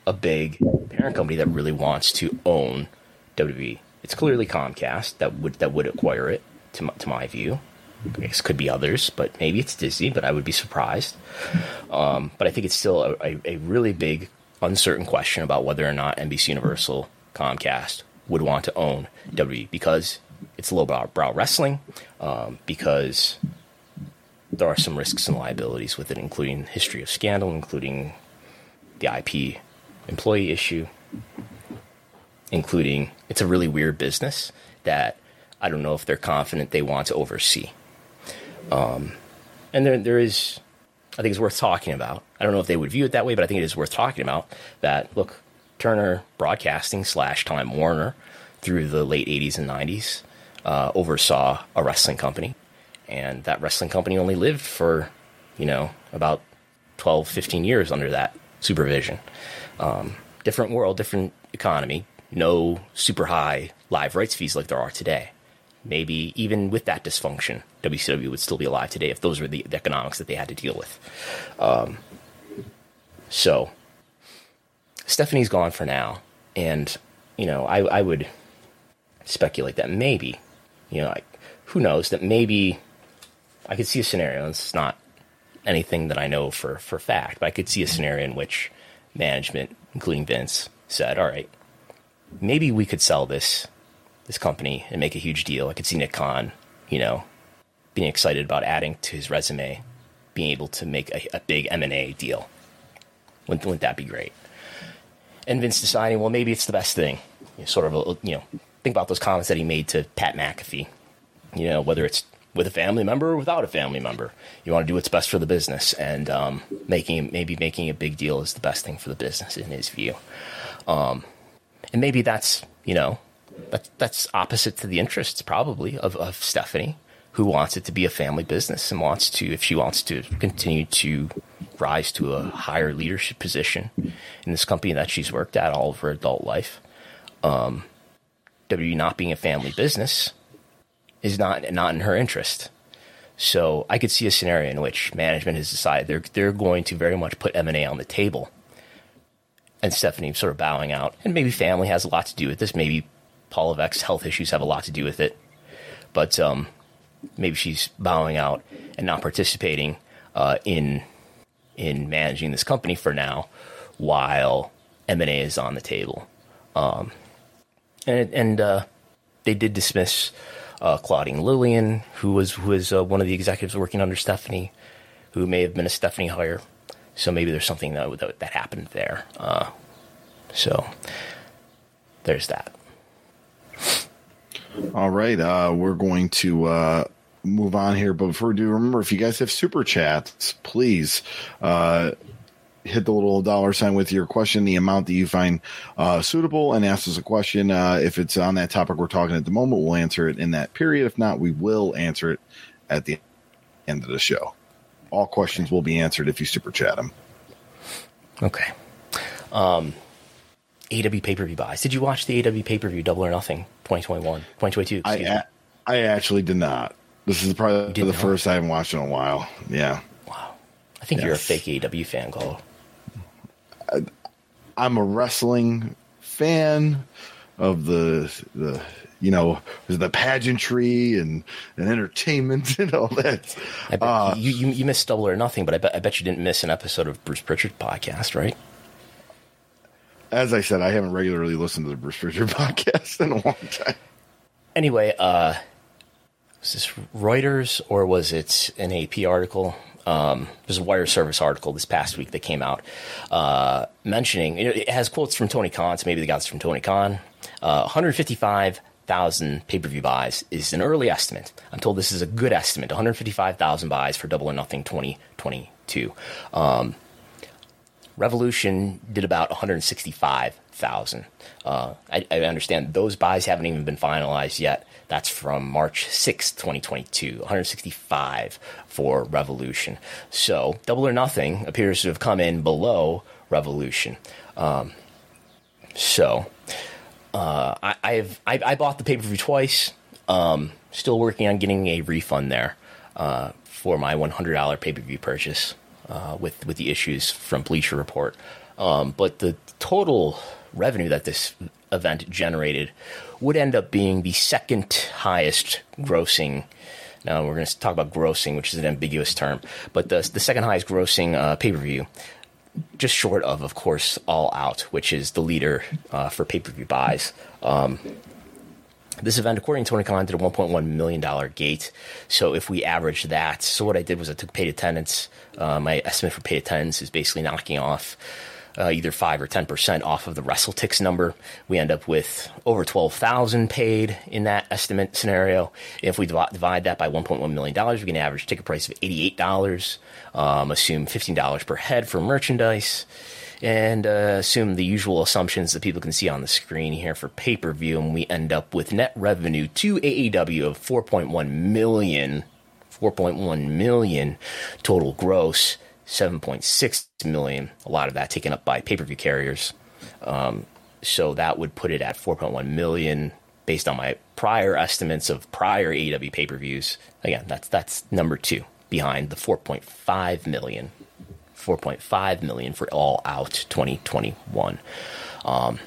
a big parent company that really wants to own WWE. It's clearly Comcast that would that would acquire it, to my, to my view. I guess could be others, but maybe it's Disney. But I would be surprised. Um, but I think it's still a, a, a really big, uncertain question about whether or not NBC Universal, Comcast would want to own WWE because it's a low brow wrestling um, because there are some risks and liabilities with it, including history of scandal, including the IP employee issue, including it's a really weird business that I don't know if they're confident they want to oversee. Um, and there, there is, I think it's worth talking about. I don't know if they would view it that way, but I think it is worth talking about that. Look, Turner Broadcasting slash Time Warner through the late 80s and 90s uh, oversaw a wrestling company. And that wrestling company only lived for, you know, about 12, 15 years under that supervision. Um, different world, different economy, no super high live rights fees like there are today. Maybe even with that dysfunction, WCW would still be alive today if those were the, the economics that they had to deal with. Um, so, Stephanie's gone for now. And, you know, I, I would speculate that maybe, you know, like, who knows, that maybe I could see a scenario. It's not anything that I know for, for fact, but I could see a scenario in which management, including Vince, said, all right, maybe we could sell this this company and make a huge deal. I could see Nick Khan, you know, being excited about adding to his resume, being able to make a, a big M and A deal. Wouldn't, wouldn't that be great? And Vince deciding, well, maybe it's the best thing. You know, sort of, a, you know, think about those comments that he made to Pat McAfee. You know, whether it's with a family member or without a family member, you want to do what's best for the business, and um, making maybe making a big deal is the best thing for the business in his view. Um, and maybe that's you know that, that's opposite to the interests probably of, of Stephanie, who wants it to be a family business and wants to, if she wants to continue to rise to a higher leadership position in this company that she's worked at all of her adult life. Um, W not being a family business, is not not in her interest. So I could see a scenario in which management has decided they're they're going to very much put M and A on the table, and Stephanie sort of bowing out, and maybe family has a lot to do with this. Maybe Paul health issues have a lot to do with it, but um, maybe she's bowing out and not participating uh, in in managing this company for now, while M and A is on the table. Um, and and uh, they did dismiss uh, Claudine Lillian, who was who was uh, one of the executives working under Stephanie, who may have been a Stephanie hire. So maybe there's something that that, that happened there. Uh, so there's that. All right, uh, we're going to uh, move on here, but before we do, remember if you guys have super chats, please uh, hit the little dollar sign with your question, the amount that you find uh, suitable, and ask us a question. Uh, if it's on that topic we're talking at the moment, we'll answer it in that period. If not, we will answer it at the end of the show. All questions will be answered if you super chat them. Okay. Um, AW pay per view buys. Did you watch the AW pay per view Double or Nothing 2021, 2022? I a- I actually did not. This is probably the not? first I haven't watched in a while. Yeah. Wow. I think yes. you're a fake AW fan, Cole. I'm a wrestling fan of the the you know the pageantry and, and entertainment and all that. I bet uh, you, you, you missed Double or Nothing, but I bet I bet you didn't miss an episode of Bruce Prichard podcast, right? As I said, I haven't regularly listened to the Bruce Prichard podcast in a long time. Anyway, uh, was this Reuters or was it an AP article? Um, there's a wire service article this past week that came out uh, mentioning it has quotes from Tony Khan, so maybe they got this from Tony Khan. Uh, 155,000 pay per view buys is an early estimate. I'm told this is a good estimate 155,000 buys for Double or Nothing 2022. Um, Revolution did about 165,000. Uh, I, I, understand those buys haven't even been finalized yet. That's from March 6, 2022. 165 for Revolution. So Double or Nothing appears to have come in below Revolution. Um, so uh, I, have I, I, bought the pay per view twice. Um, still working on getting a refund there uh, for my $100 pay per view purchase uh, with with the issues from Bleacher Report. Um, but the total revenue that this event generated would end up being the second highest grossing. Now we're going to talk about grossing, which is an ambiguous term, but the the second highest grossing uh, pay per view, just short of, of course, All Out, which is the leader uh, for pay per view buys. Um, this event, according to Tony Khan, did a $1.1 million gate. So if we average that, so what I did was I took paid attendance. Uh, my estimate for paid attendance is basically knocking off uh, either 5 or 10% off of the WrestleTix number. We end up with over 12,000 paid in that estimate scenario. If we divide that by $1.1 million, we get an average ticket price of $88. Um, assume $15 per head for merchandise and uh, assume the usual assumptions that people can see on the screen here for pay per view, and we end up with net revenue to AEW of 4.1 million, 4.1 million total gross, 7.6 million. A lot of that taken up by pay per view carriers. Um, so that would put it at 4.1 million based on my prior estimates of prior AEW pay per views. Again, that's that's number two behind the 4.5 million 4.5 million for all out 2021. Um,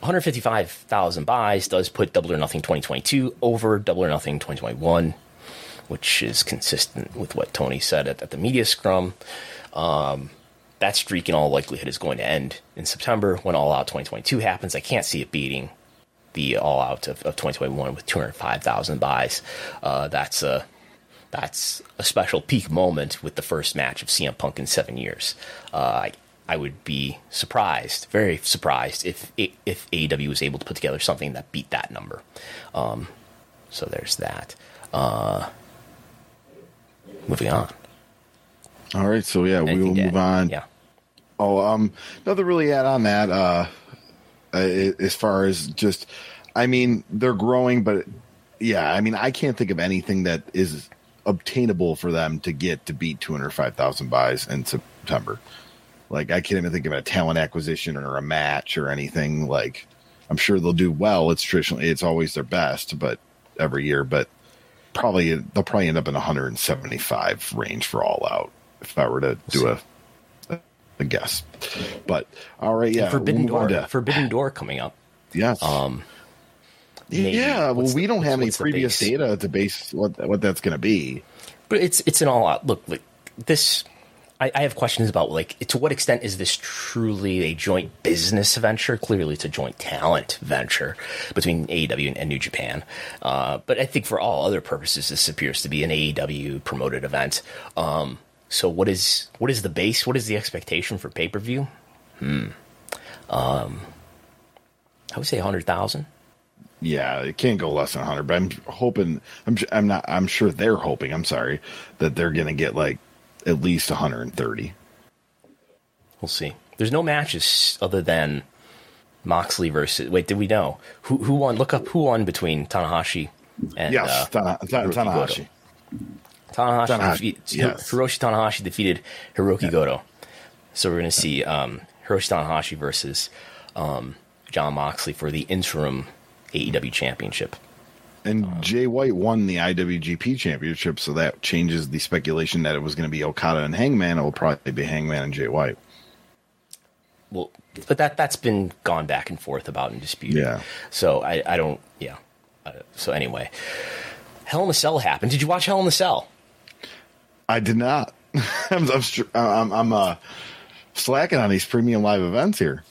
155,000 buys does put Double or Nothing 2022 over Double or Nothing 2021, which is consistent with what Tony said at, at the media scrum. Um, that streak, in all likelihood, is going to end in September when All Out 2022 happens. I can't see it beating the All Out of, of 2021 with 205,000 buys. Uh, that's a that's a special peak moment with the first match of CM Punk in seven years. Uh, I, I would be surprised, very surprised, if if AEW was able to put together something that beat that number. Um, so there's that. Uh, moving on. All right, so yeah, Anything we will move on. Yeah. Oh, um, nothing really add on that. Uh, as far as just, I mean, they're growing, but yeah, I mean, I can't think of anything that is obtainable for them to get to beat 205,000 buys in September. Like I can't even think of a talent acquisition or a match or anything. Like I'm sure they'll do well. It's traditionally it's always their best, but every year, but probably they'll probably end up in 175 range for all out if I were to do a, a guess. But all right, yeah, Forbidden we'll Door. to- Forbidden Door coming up. yes, Um, maybe. yeah. Well, we the- don't have any previous data to base what what that's going to be. But it's it's an all out look. Like this, I, I have questions about like to what extent is this truly a joint business venture? Clearly, it's a joint talent venture between AEW and, and New Japan. Uh, but I think for all other purposes, this appears to be an AEW promoted event. Um, so what is what is the base? What is the expectation for pay per view? Hmm. Um, I would say hundred thousand. Yeah, it can't go less than 100. But I'm hoping. I'm. I'm not. I'm sure they're hoping. I'm sorry that they're going to get like at least 130. We'll see. There's no matches other than Moxley versus. Wait, did we know who who won? Look up who won between Tanahashi and Yes, uh, Tana, Tana, Tanahashi. Tanahashi. Tanahashi, yes. Hiroshi Tanahashi defeated Hiroki Goto. So we're going to see um, Hiroshi Tanahashi versus um, Jon Moxley for the interim AEW championship. And Jay White won the IWGP Championship, so that changes the speculation that it was going to be Okada and Hangman. It will probably be Hangman and Jay White. Well, but that that's been gone back and forth about and disputed. Yeah. So I I don't yeah. Uh, so anyway, Hell in a Cell happened. Did you watch Hell in a Cell? I did not. I'm, I'm, I'm, I'm uh, slacking on these premium live events here.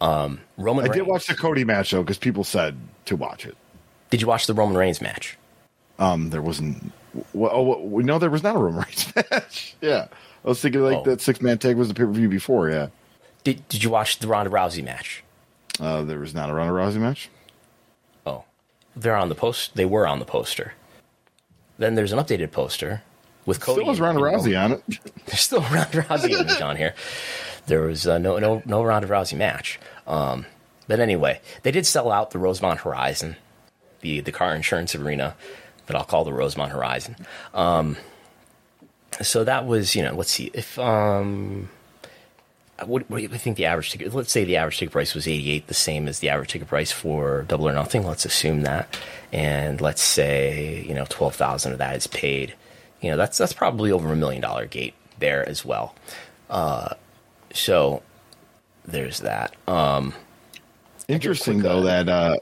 Um, Roman I did watch the Cody match though, because people said to watch it. Did you watch the Roman Reigns match? Um, there wasn't. Well, oh, well, we know there was not a Roman Reigns match. yeah, I was thinking like Oh. that six man tag was the pay per view before. Yeah, Did Did you watch the Ronda Rousey match? uh, there was not a Ronda Rousey match. Oh, they're on the post. They were on the poster. Then there's an updated poster with Cody. Still was Ronda Rousey on it. There's still a Ronda Rousey image on here. There was uh, no no no Ronda Rousey match. Um, but anyway, they did sell out the Rosemont Horizon, the the car insurance arena that I'll call the Rosemont Horizon. Um, so that was you know let's see if um. What, what do you think the average ticket? Let's say the average ticket price was eighty-eight, the same as the average ticket price for Double or Nothing. Let's assume that, and let's say you know twelve thousand of that is paid. You know that's that's probably over a million dollar gate there as well. Uh, so there's that. Um, Interesting though uh, that uh,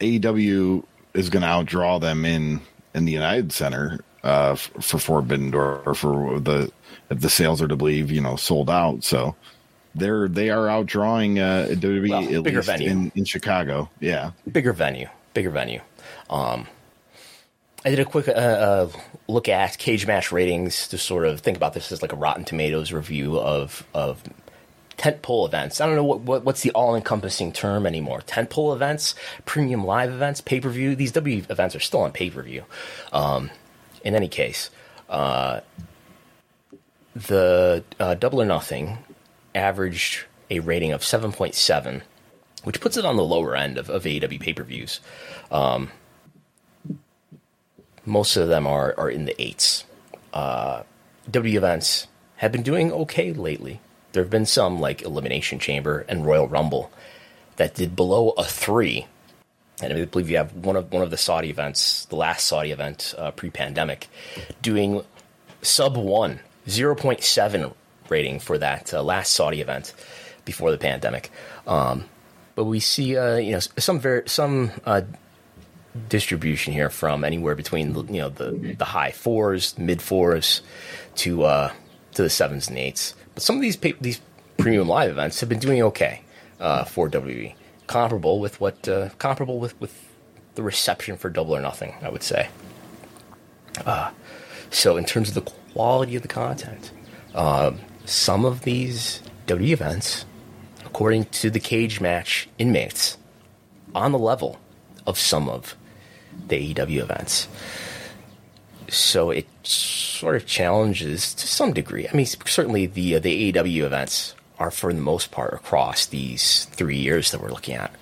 AEW is going to outdraw them in in the United Center uh, for Forbidden Door or for the if the sales are to believe you know sold out. So they're they are outdrawing uh, WWE Well, at bigger least venue. in in Chicago. Yeah, bigger venue, bigger venue. Um, I did a quick uh, uh, look at cage match ratings to sort of think about this as like a Rotten Tomatoes review of of tentpole events. I don't know what, what what's the all encompassing term anymore. Tentpole events, premium live events, pay per view. These W events are still on pay per view. Um, in any case, uh, the uh, Double or Nothing averaged a rating of seven point seven which puts it on the lower end of, of AEW pay per views. Um, most of them are, are in the eights. Uh, W events have been doing okay lately. There have been some like Elimination Chamber and Royal Rumble that did below a three. And I believe you have one of one of the Saudi events, the last Saudi event uh, pre-pandemic, doing sub one, 0.7 rating for that uh, last Saudi event before the pandemic. Um, but we see, uh, you know, some very some uh, distribution here from anywhere between you know the the high fours, mid fours, to uh, to the sevens and eights. But some of these pa- these premium live events have been doing okay uh, for WWE, comparable with what uh, comparable with with the reception for Double or Nothing, I would say. Uh, so in terms of the quality of the content, um, some of these WWE events, according to the cage match inmates, on the level of some of the AEW events. So it sort of challenges to some degree. I mean, certainly the uh, the AEW events are for the most part across these three years that we're looking at.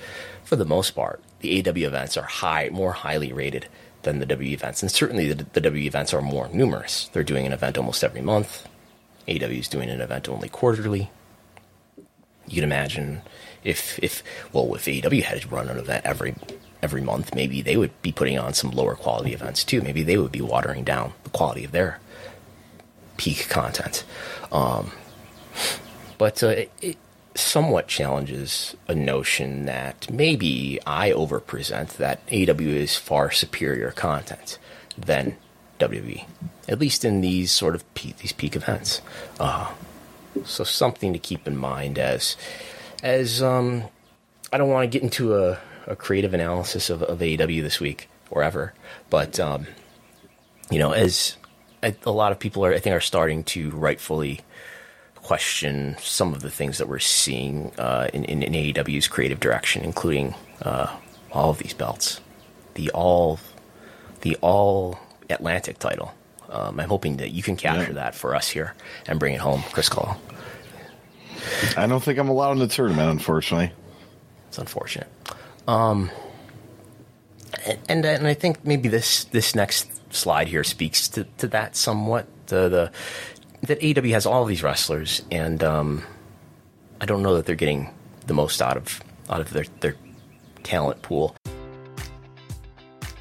For the most part, the AEW events are high, more highly rated than the W events, and certainly the, the W events are more numerous. They're doing an event almost every month. AEW is doing an event only quarterly. You can imagine if if well if AEW had run an event every every month, maybe they would be putting on some lower quality events too. Maybe they would be watering down the quality of their peak content. Um, but uh, it, somewhat challenges a notion that maybe I overpresent that AEW is far superior content than WWE, at least in these sort of peak, these peak events. Uh, so something to keep in mind as as um, I don't want to get into a, a creative analysis of, of AEW this week or ever, but um, you know, as a, a lot of people are, I think, are starting to rightfully question some of the things that we're seeing uh, in, in, in, AEW's creative direction, including uh, all of these belts, the all, the all Atlantic title. Um, I'm hoping that you can capture yeah. that for us here and bring it home, Chris Call. I don't think I'm allowed in the tournament, unfortunately. It's unfortunate. Um, and, and, I think maybe this this next slide here speaks to, to that somewhat. The, the that AEW has all these wrestlers, and um, I don't know that they're getting the most out of out of their their talent pool.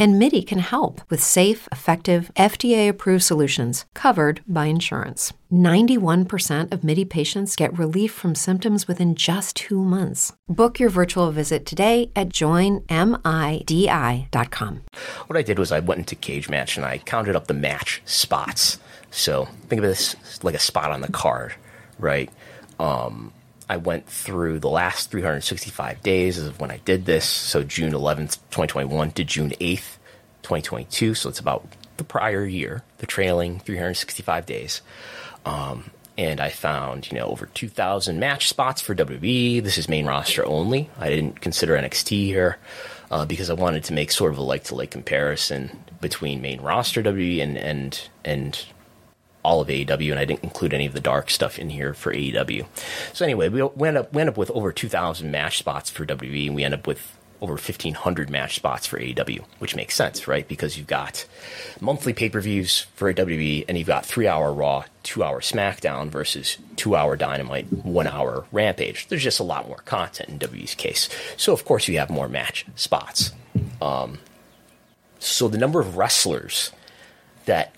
And MIDI can help with safe, effective, FDA approved solutions covered by insurance. 91% of MIDI patients get relief from symptoms within just two months. Book your virtual visit today at joinmidi.com. What I did was I went into Cage Match and I counted up the match spots. So think of this like a spot on the card, right? Um, I went through the last 365 days of when I did this. So June 11th, 2021 to June 8th, 2022. So it's about the prior year, the trailing 365 days. Um, and I found, you know, over 2,000 match spots for WWE. This is main roster only. I didn't consider NXT here uh, because I wanted to make sort of a like to like comparison between main roster WWE and and and all of AEW, and I didn't include any of the dark stuff in here for AEW. So anyway, we, we end up end up with over 2,000 match spots for WWE, and we end up with over 1,500 match spots for AEW, which makes sense, right? Because you've got monthly pay per views for WWE, and you've got three hour Raw, two hour SmackDown versus two hour Dynamite, one hour Rampage. There's just a lot more content in WWE's case. So, of course, you have more match spots. Um, so, the number of wrestlers that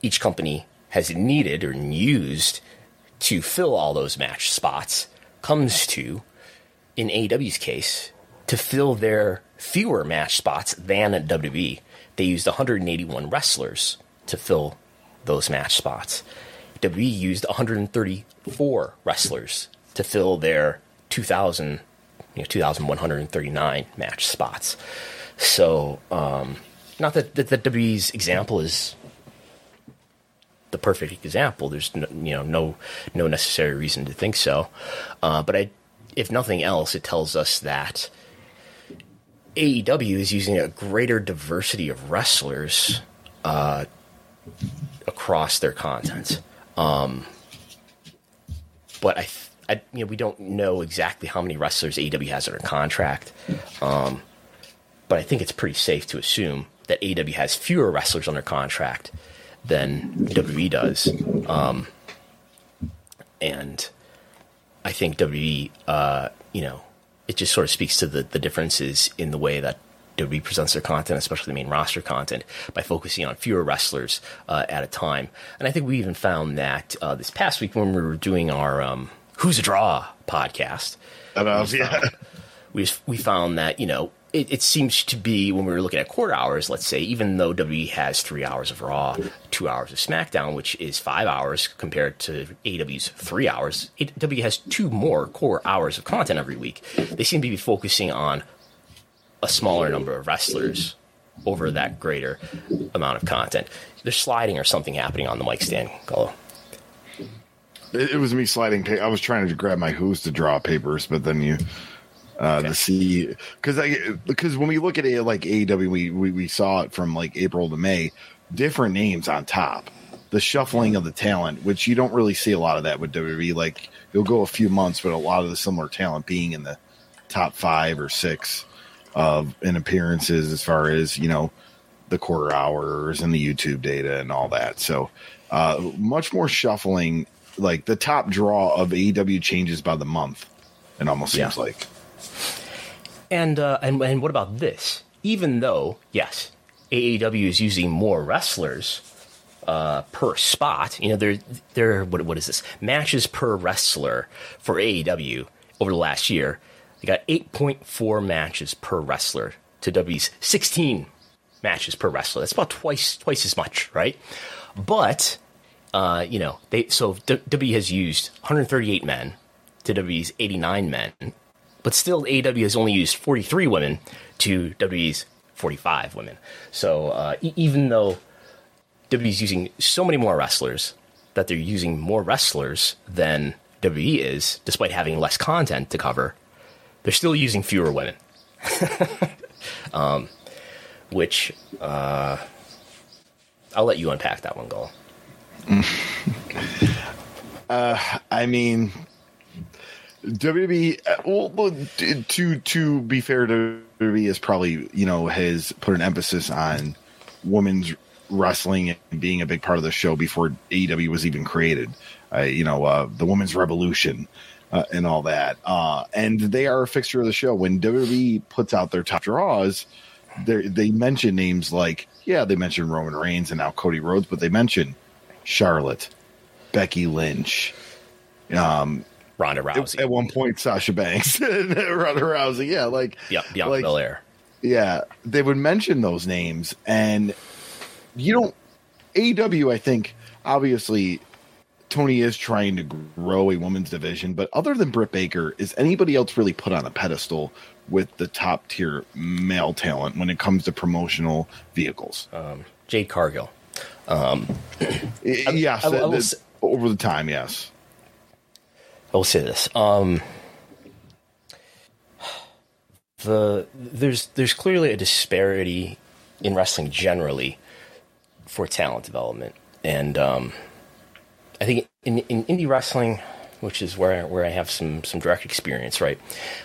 each company has needed or used to fill all those match spots comes to, in AEW's case, to fill their fewer match spots than at WWE. They used 181 wrestlers to fill those match spots. WWE used 134 wrestlers to fill their 2,000, you know, 2,139 match spots. So, um, not that, that, that WWE's example is the perfect example. There's no, you know no no necessary reason to think so, uh, but I, if nothing else, it tells us that AEW is using a greater diversity of wrestlers uh, across their content. Um, but I, I, you know, we don't know exactly how many wrestlers AEW has under contract. Um, but I think it's pretty safe to assume that AEW has fewer wrestlers under contract than WWE does. Um, and I think WWE, uh, you know, it just sort of speaks to the, the differences in the way that WWE presents their content, especially the main roster content, by focusing on fewer wrestlers uh, at a time. And I think we even found that uh, this past week when we were doing our um, Who's a Draw podcast. I was, yeah. We, we found that, you know, it, it, seems to be when we were looking at quarter hours, let's say, even though WWE has three hours of Raw, two hours of SmackDown, which is five hours compared to AW's three hours, AEW has two more core hours of content every week. They seem to be focusing on a smaller number of wrestlers over that greater amount of content. There's sliding or something happening on the mic stand, Gullo. It, it was me sliding. I was trying to grab my who's to draw papers, but then you uh, okay. to see because I because when we look at it like AEW, we, we we saw it from like April to May, different names on top, the shuffling of the talent, which you don't really see a lot of that with WWE. Like you'll go a few months, but a lot of the similar talent being in the top five or six of in appearances as far as you know the quarter hours and the YouTube data and all that. So uh, much more shuffling. Like the top draw of AEW changes by the month. It almost seems yeah. like. And, uh, and and what about this? Even though yes, AEW is using more wrestlers uh, per spot, you know, they're they're what what is this matches per wrestler for AEW over the last year. They got 8.4 matches per wrestler to W's 16 matches per wrestler. That's about twice twice as much, right? But uh, you know, they so W has used 138 men to W's 89 men but still, AEW has only used 43 women to WWE's 45 women. So uh, e- even though WWE's using so many more wrestlers, that they're using more wrestlers than WWE is, despite having less content to cover, they're still using fewer women. um, which uh, I'll let you unpack that one, Gull. uh, I mean, WWE, uh, well, to to be fair to WWE, is probably you know has put an emphasis on women's wrestling and being a big part of the show before AEW was even created. Uh, you know, uh, the women's revolution uh, and all that, uh, and they are a fixture of the show. When WWE puts out their top draws, they mention names like yeah, they mention Roman Reigns and now Cody Rhodes, but they mention Charlotte, Becky Lynch. Um, Ronda Rousey. At one point, Sasha Banks, Ronda Rousey. Yeah, like yeah, Bianca like, Belair. Yeah, they would mention those names, and you don't. AEW, I think, obviously, Tony is trying to grow a women's division, but other than Britt Baker, is anybody else really put on a pedestal with the top tier male talent when it comes to promotional vehicles? Um, Jade Cargill. Um, yes, I, I, I over the time, yes. I will say this. Um, the there's there's clearly a disparity in wrestling generally for talent development, and um, I think in, in indie wrestling, which is where where I have some some direct experience, right?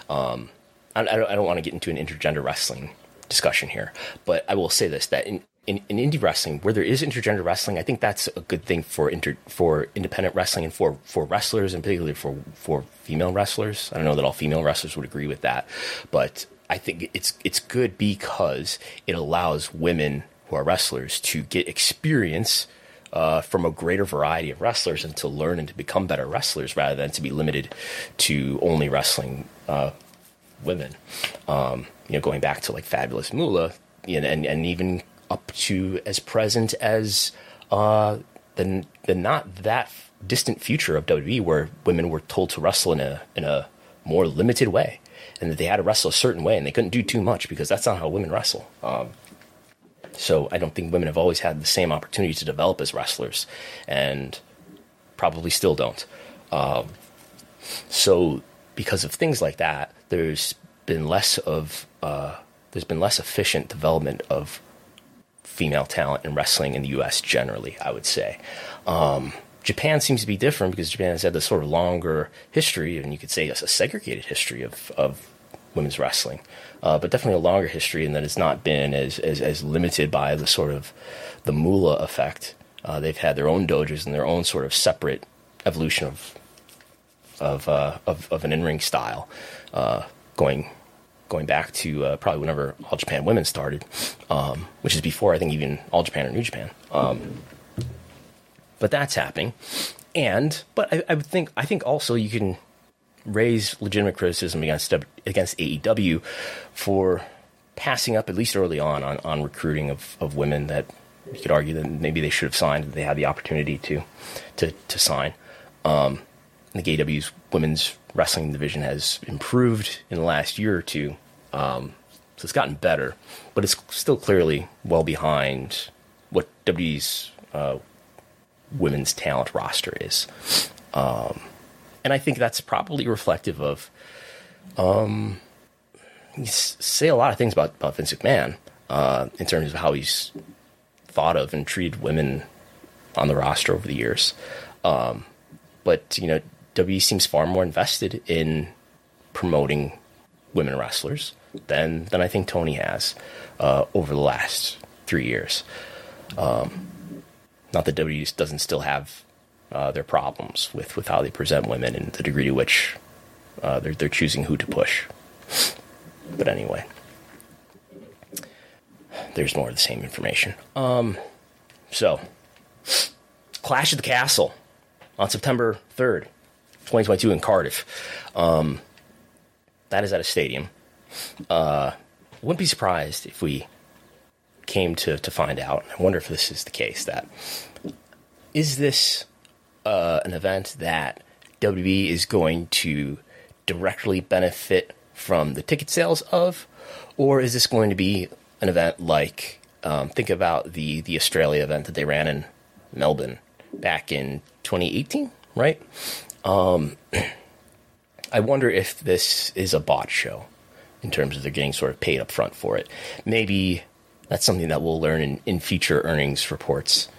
Um, I, I, don't, I don't want to get into an intergender wrestling discussion here, but I will say this: that in in, in indie wrestling, where there is intergender wrestling, I think that's a good thing for inter, for independent wrestling and for, for wrestlers, and particularly for for female wrestlers. I don't know that all female wrestlers would agree with that, but I think it's it's good because it allows women who are wrestlers to get experience uh, from a greater variety of wrestlers and to learn and to become better wrestlers rather than to be limited to only wrestling uh, women. Um, you know, going back to like Fabulous Moolah and, and, and even up to as present as uh, the the not that distant future of WWE, where women were told to wrestle in a in a more limited way, and that they had to wrestle a certain way, and they couldn't do too much because that's not how women wrestle. Um, so I don't think women have always had the same opportunity to develop as wrestlers, and probably still don't. Um, so because of things like that, there's been less of uh, there's been less efficient development of female talent in wrestling in the U.S. generally. I would say. Um, Japan seems to be different because Japan has had this sort of longer history, and you could say a segregated history of, of women's wrestling, uh, but definitely a longer history, and that it's not been as, as, as limited by the sort of the Moolah effect. Uh, they've had their own dojos and their own sort of separate evolution of of uh, of, of, an in ring style, uh, going going back to uh, probably whenever All Japan Women started, um, which is before I think even All Japan or New Japan. Um, but that's happening, and but I, I would think I think also you can raise legitimate criticism against against AEW for passing up at least early on on, on recruiting of, of women that you could argue that maybe they should have signed that they had the opportunity to to to sign. Um, the AEW's women's wrestling division has improved in the last year or two, um, so it's gotten better, but it's still clearly well behind what WWE's uh, women's talent roster is. Um, and I think that's probably reflective of. Um, you say a lot of things about, about Vince McMahon uh, in terms of how he's thought of and treated women on the roster over the years. Um, but you know, WWE seems far more invested in promoting women wrestlers than than I think Tony has uh, over the last three years. Um, not that WWE doesn't still have uh, their problems with, with how they present women and the degree to which uh, they're they're choosing who to push. But anyway, there's more of the same information. Um, so, Clash of the Castle on September 3rd, 2022 in Cardiff. Um, that is at a stadium. Uh, wouldn't be surprised if we came to, to find out. I wonder if this is the case. That is this uh, an event that WB is going to directly benefit from the ticket sales of, or is this going to be an event like um, think about the the Australia event that they ran in Melbourne back in 2018, right? Um, I wonder if this is a bought show in terms of they're getting sort of paid up front for it. Maybe that's something that we'll learn in, in future earnings reports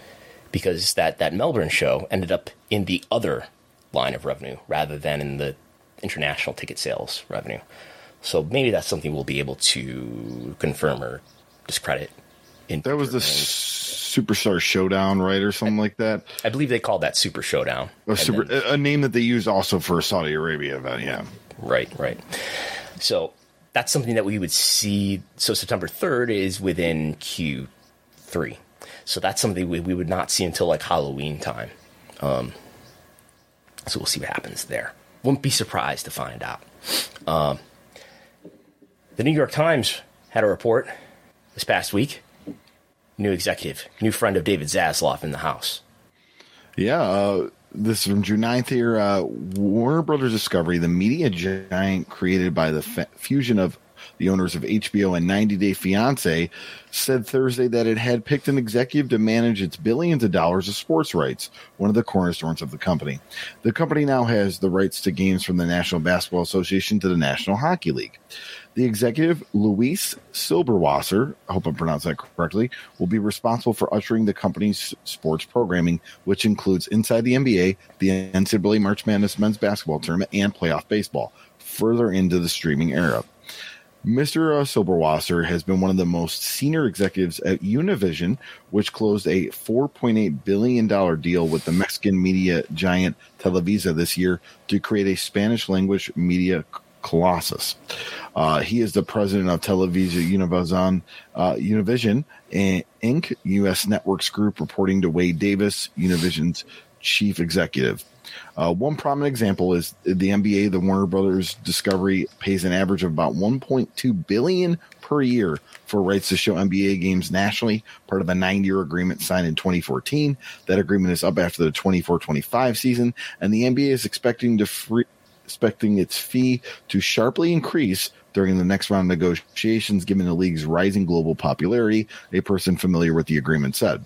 because that, that Melbourne show ended up in the other line of revenue rather than in the international ticket sales revenue. So maybe that's something we'll be able to confirm or discredit. That was the Superstar Showdown, right, or something like that. I believe they called that Super Showdown. A, super, then, a name that they used also for a Saudi Arabia event. Yeah, right, right. So that's something that we would see. So September third is within Q three. So that's something we, we would not see until like Halloween time. Um, so we'll see what happens there. Wouldn't be surprised to find out. Um, the New York Times had a report this past week. New executive, new friend of David Zaslav in the House. Yeah, uh, this is from June 9th here. Uh, Warner Brothers Discovery, the media giant created by the fusion of the owners of HBO and 90 Day Fiance, said Thursday that it had picked an executive to manage its billions of dollars of sports rights, one of the cornerstones of the company. The company now has the rights to games from the National Basketball Association to the National Hockey League. The executive, Luis Silberwasser, I hope I'm pronouncing that correctly, will be responsible for ushering the company's sports programming, which includes Inside the NBA, the NCAA March Madness men's basketball tournament, and playoff baseball, further into the streaming era. Mr. Uh, Silberwasser has been one of the most senior executives at Univision, which closed a $4.8 billion deal with the Mexican media giant Televisa this year to create a Spanish language media colossus. Uh, he is the president of Televisa Univision, uh, Univision Inc., U.S. Networks Group, reporting to Wade Davis, Univision's chief executive. Uh, one prominent example is the NBA. The Warner Brothers Discovery pays an average of about 1.2 billion per year for rights to show NBA games nationally, part of a nine-year agreement signed in 2014. That agreement is up after the 24-25 season, and the NBA is expecting to free, expecting its fee to sharply increase during the next round of negotiations, given the league's rising global popularity, a person familiar with the agreement said.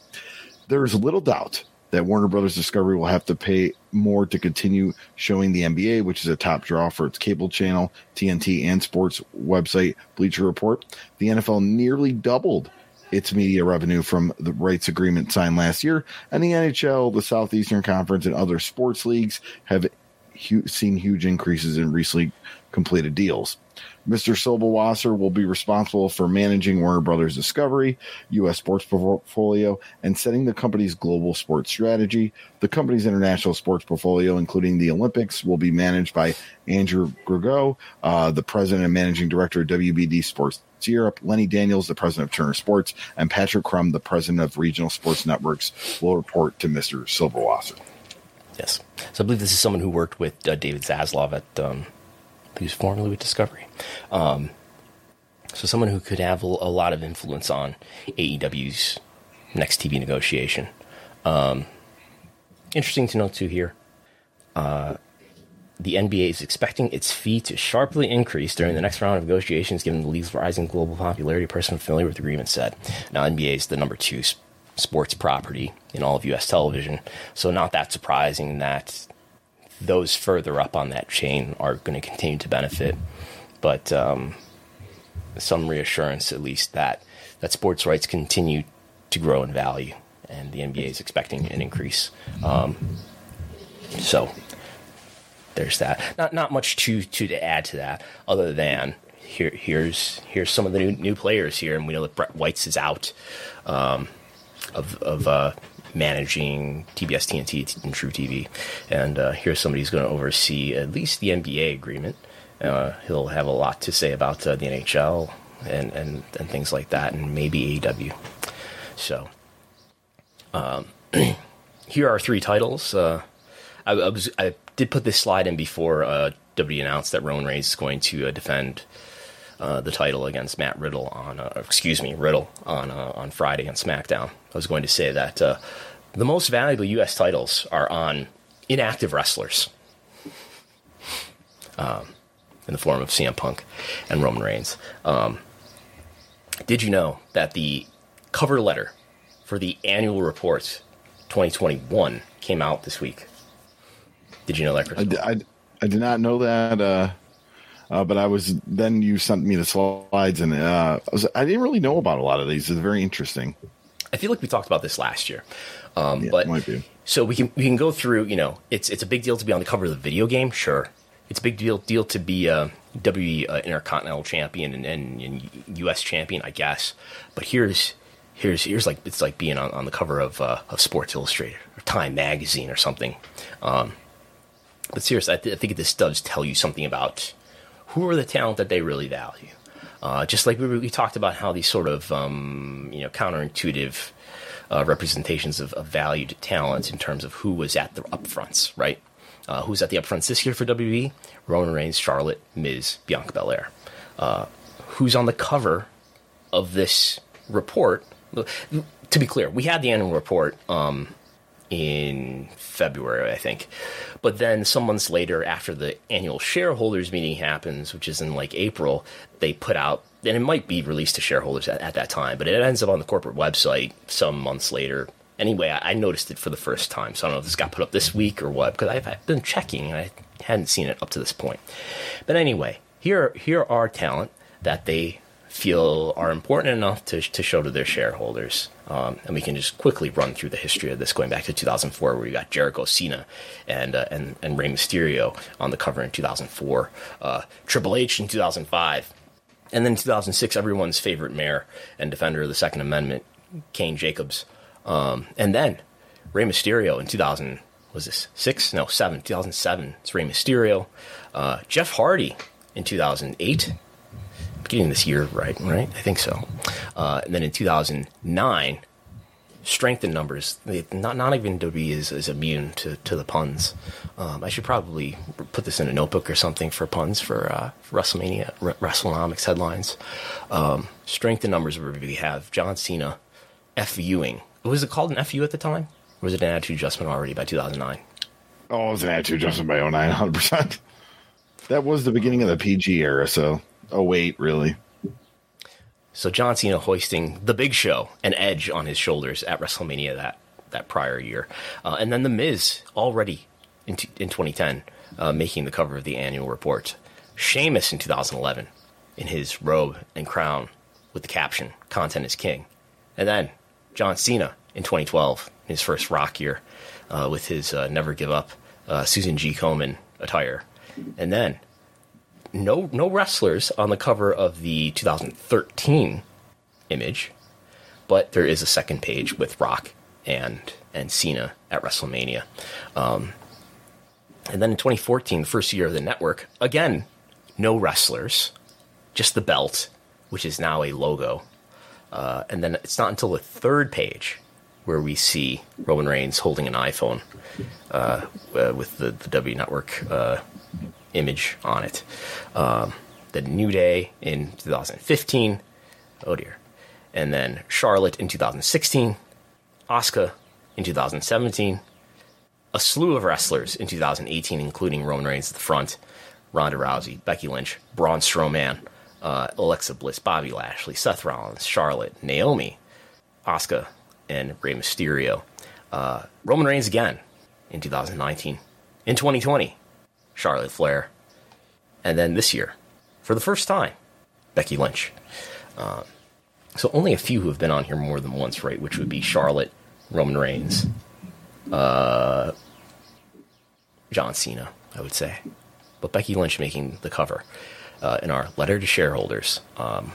There is little doubt that Warner Brothers Discovery will have to pay more to continue showing the NBA, which is a top draw for its cable channel, TNT, and sports website Bleacher Report. The NFL nearly doubled its media revenue from the rights agreement signed last year, and the NHL, the Southeastern Conference, and other sports leagues have hu- seen huge increases in recently completed deals. Mr. Silberwasser will be responsible for managing Warner Brothers Discovery, U.S. sports portfolio, and setting the company's global sports strategy. The company's international sports portfolio, including the Olympics, will be managed by Andrew Georgiou, uh, the president and managing director of WBD Sports Europe. Lenny Daniels, the president of Turner Sports, and Patrick Crumb, the president of Regional Sports Networks, will report to Mr. Silberwasser. Yes. So I believe this is someone who worked with uh, David Zaslav at, um, formerly with Discovery. Um, so someone who could have a, a, lot of influence on AEW's next TV negotiation. Um, interesting to note too here. Uh, the NBA is expecting its fee to sharply increase during the next round of negotiations, given the league's rising global popularity. A person familiar with the agreement said. Now, NBA is the number two sports property in all of U.S. television, so not that surprising that those further up on that chain are going to continue to benefit. But um, some reassurance, at least, that that sports rights continue to grow in value, and the NBA is expecting an increase. Um, so there's that. Not not much to to add to that, other than here here's here's some of the new new players here, and we know that Brett Weitz is out um, of of uh, managing TBS TNT and truTV, and uh, here's somebody who's going to oversee at least the NBA agreement. Uh, he'll have a lot to say about uh, the NHL and, and and things like that, and maybe AEW. So, um, here are three titles. Uh, I, I, was I did put this slide in before uh, WWE announced that Roman Reigns is going to uh, defend uh, the title against Matt Riddle on, uh, excuse me, Riddle on uh, on Friday on SmackDown. I was going to say that uh, the most valuable U.S. titles are on inactive wrestlers, um, in the form of CM Punk and Roman Reigns. Um, did you know that the cover letter for the annual report 2021 came out this week? Did you know that, Chris? I, I, I, did not know that. Uh, uh, but I was then you sent me the slides, and uh, I, was, I, didn't really know about a lot of these. It's very interesting. I feel like we talked about this last year, um, yeah, but might be. so we can we can go through. You know, it's it's a big deal to be on the cover of the video game. Sure, it's a big deal deal to be a WWE uh, Intercontinental Champion and, and, and, U.S. Champion, I guess. But here's here's here's like it's like being on, on the cover of uh, of Sports Illustrated or Time Magazine or something. Um, but seriously, I, th- I, think this does tell you something about who are the talent that they really value. Uh, just like we, we, talked about how these sort of um, you know counterintuitive uh, representations of, of valued talent in terms of who was at the upfronts, right? Uh, who's at the upfronts this year for WWE? Roman Reigns, Charlotte, Miz, Bianca Belair. Uh, who's on the cover of this report? To be clear, we had the annual report um, in February, I think. But then some months later, after the annual shareholders meeting happens, which is in like April, they put out, and it might be released to shareholders at, at that time, but it ends up on the corporate website some months later. Anyway, I, I, noticed it for the first time, so I don't know if this got put up this week or what, because I've, I've been checking and I hadn't seen it up to this point. But anyway, here here are talent that they feel are important enough to, to show to their shareholders. Um, and we can just quickly run through the history of this, going back to 2004, where we got Jericho, Cena, and uh, and and Rey Mysterio on the cover in 2004, uh, Triple H in 2005, and then 2006, everyone's favorite mayor and defender of the Second Amendment, Kane Jacobs, um, and then Rey Mysterio in 2000 was this six? No, seven. 2007. It's Rey Mysterio, uh, Jeff Hardy in 2008 getting this year right, right? I think so. Uh, and then in 2009, strength in numbers. Not not even WWE is, is immune to, to the puns. Um, I should probably put this in a notebook or something for puns for, uh, WrestleMania R- WrestleNomics headlines. Um, strength in numbers where we have John Cena FUing. Was it called an FU at the time? Or was it an attitude adjustment already by 2009? Oh, it was an attitude adjustment by 09, 100%. That was the beginning of the PG era, so Oh wait, really? So John Cena hoisting the Big Show and Edge on his shoulders at WrestleMania that that prior year, uh, and then the Miz already in t- in 2010 uh, making the cover of the annual report. Sheamus in 2011 in his robe and crown with the caption "Content is King," and then John Cena in 2012 his first Rock year uh, with his uh, "Never Give Up" uh, Susan G. Komen attire, and then no no wrestlers on the cover of the 2013 image, but there is a second page with Rock and and Cena at WrestleMania. Um, and then in 2014, the first year of the network, again, no wrestlers, just the belt, which is now a logo. Uh, and then it's not until the third page where we see Roman Reigns holding an iPhone uh, uh, with the, the W Network uh, image on it. Um, the New Day in 2015. Oh dear. And then Charlotte in 2016. Asuka in 2017. A slew of wrestlers in 2018, including Roman Reigns at the front, Ronda Rousey, Becky Lynch, Braun Strowman, uh, Alexa Bliss, Bobby Lashley, Seth Rollins, Charlotte, Naomi, Asuka, and Rey Mysterio. Uh, Roman Reigns again in 2019. In 2020, Charlotte Flair. And then this year, for the first time, Becky Lynch. Uh, so only a few who have been on here more than once, right? Which would be Charlotte, Roman Reigns, uh, John Cena, I would say. But Becky Lynch making the cover uh, in our letter to shareholders. Um,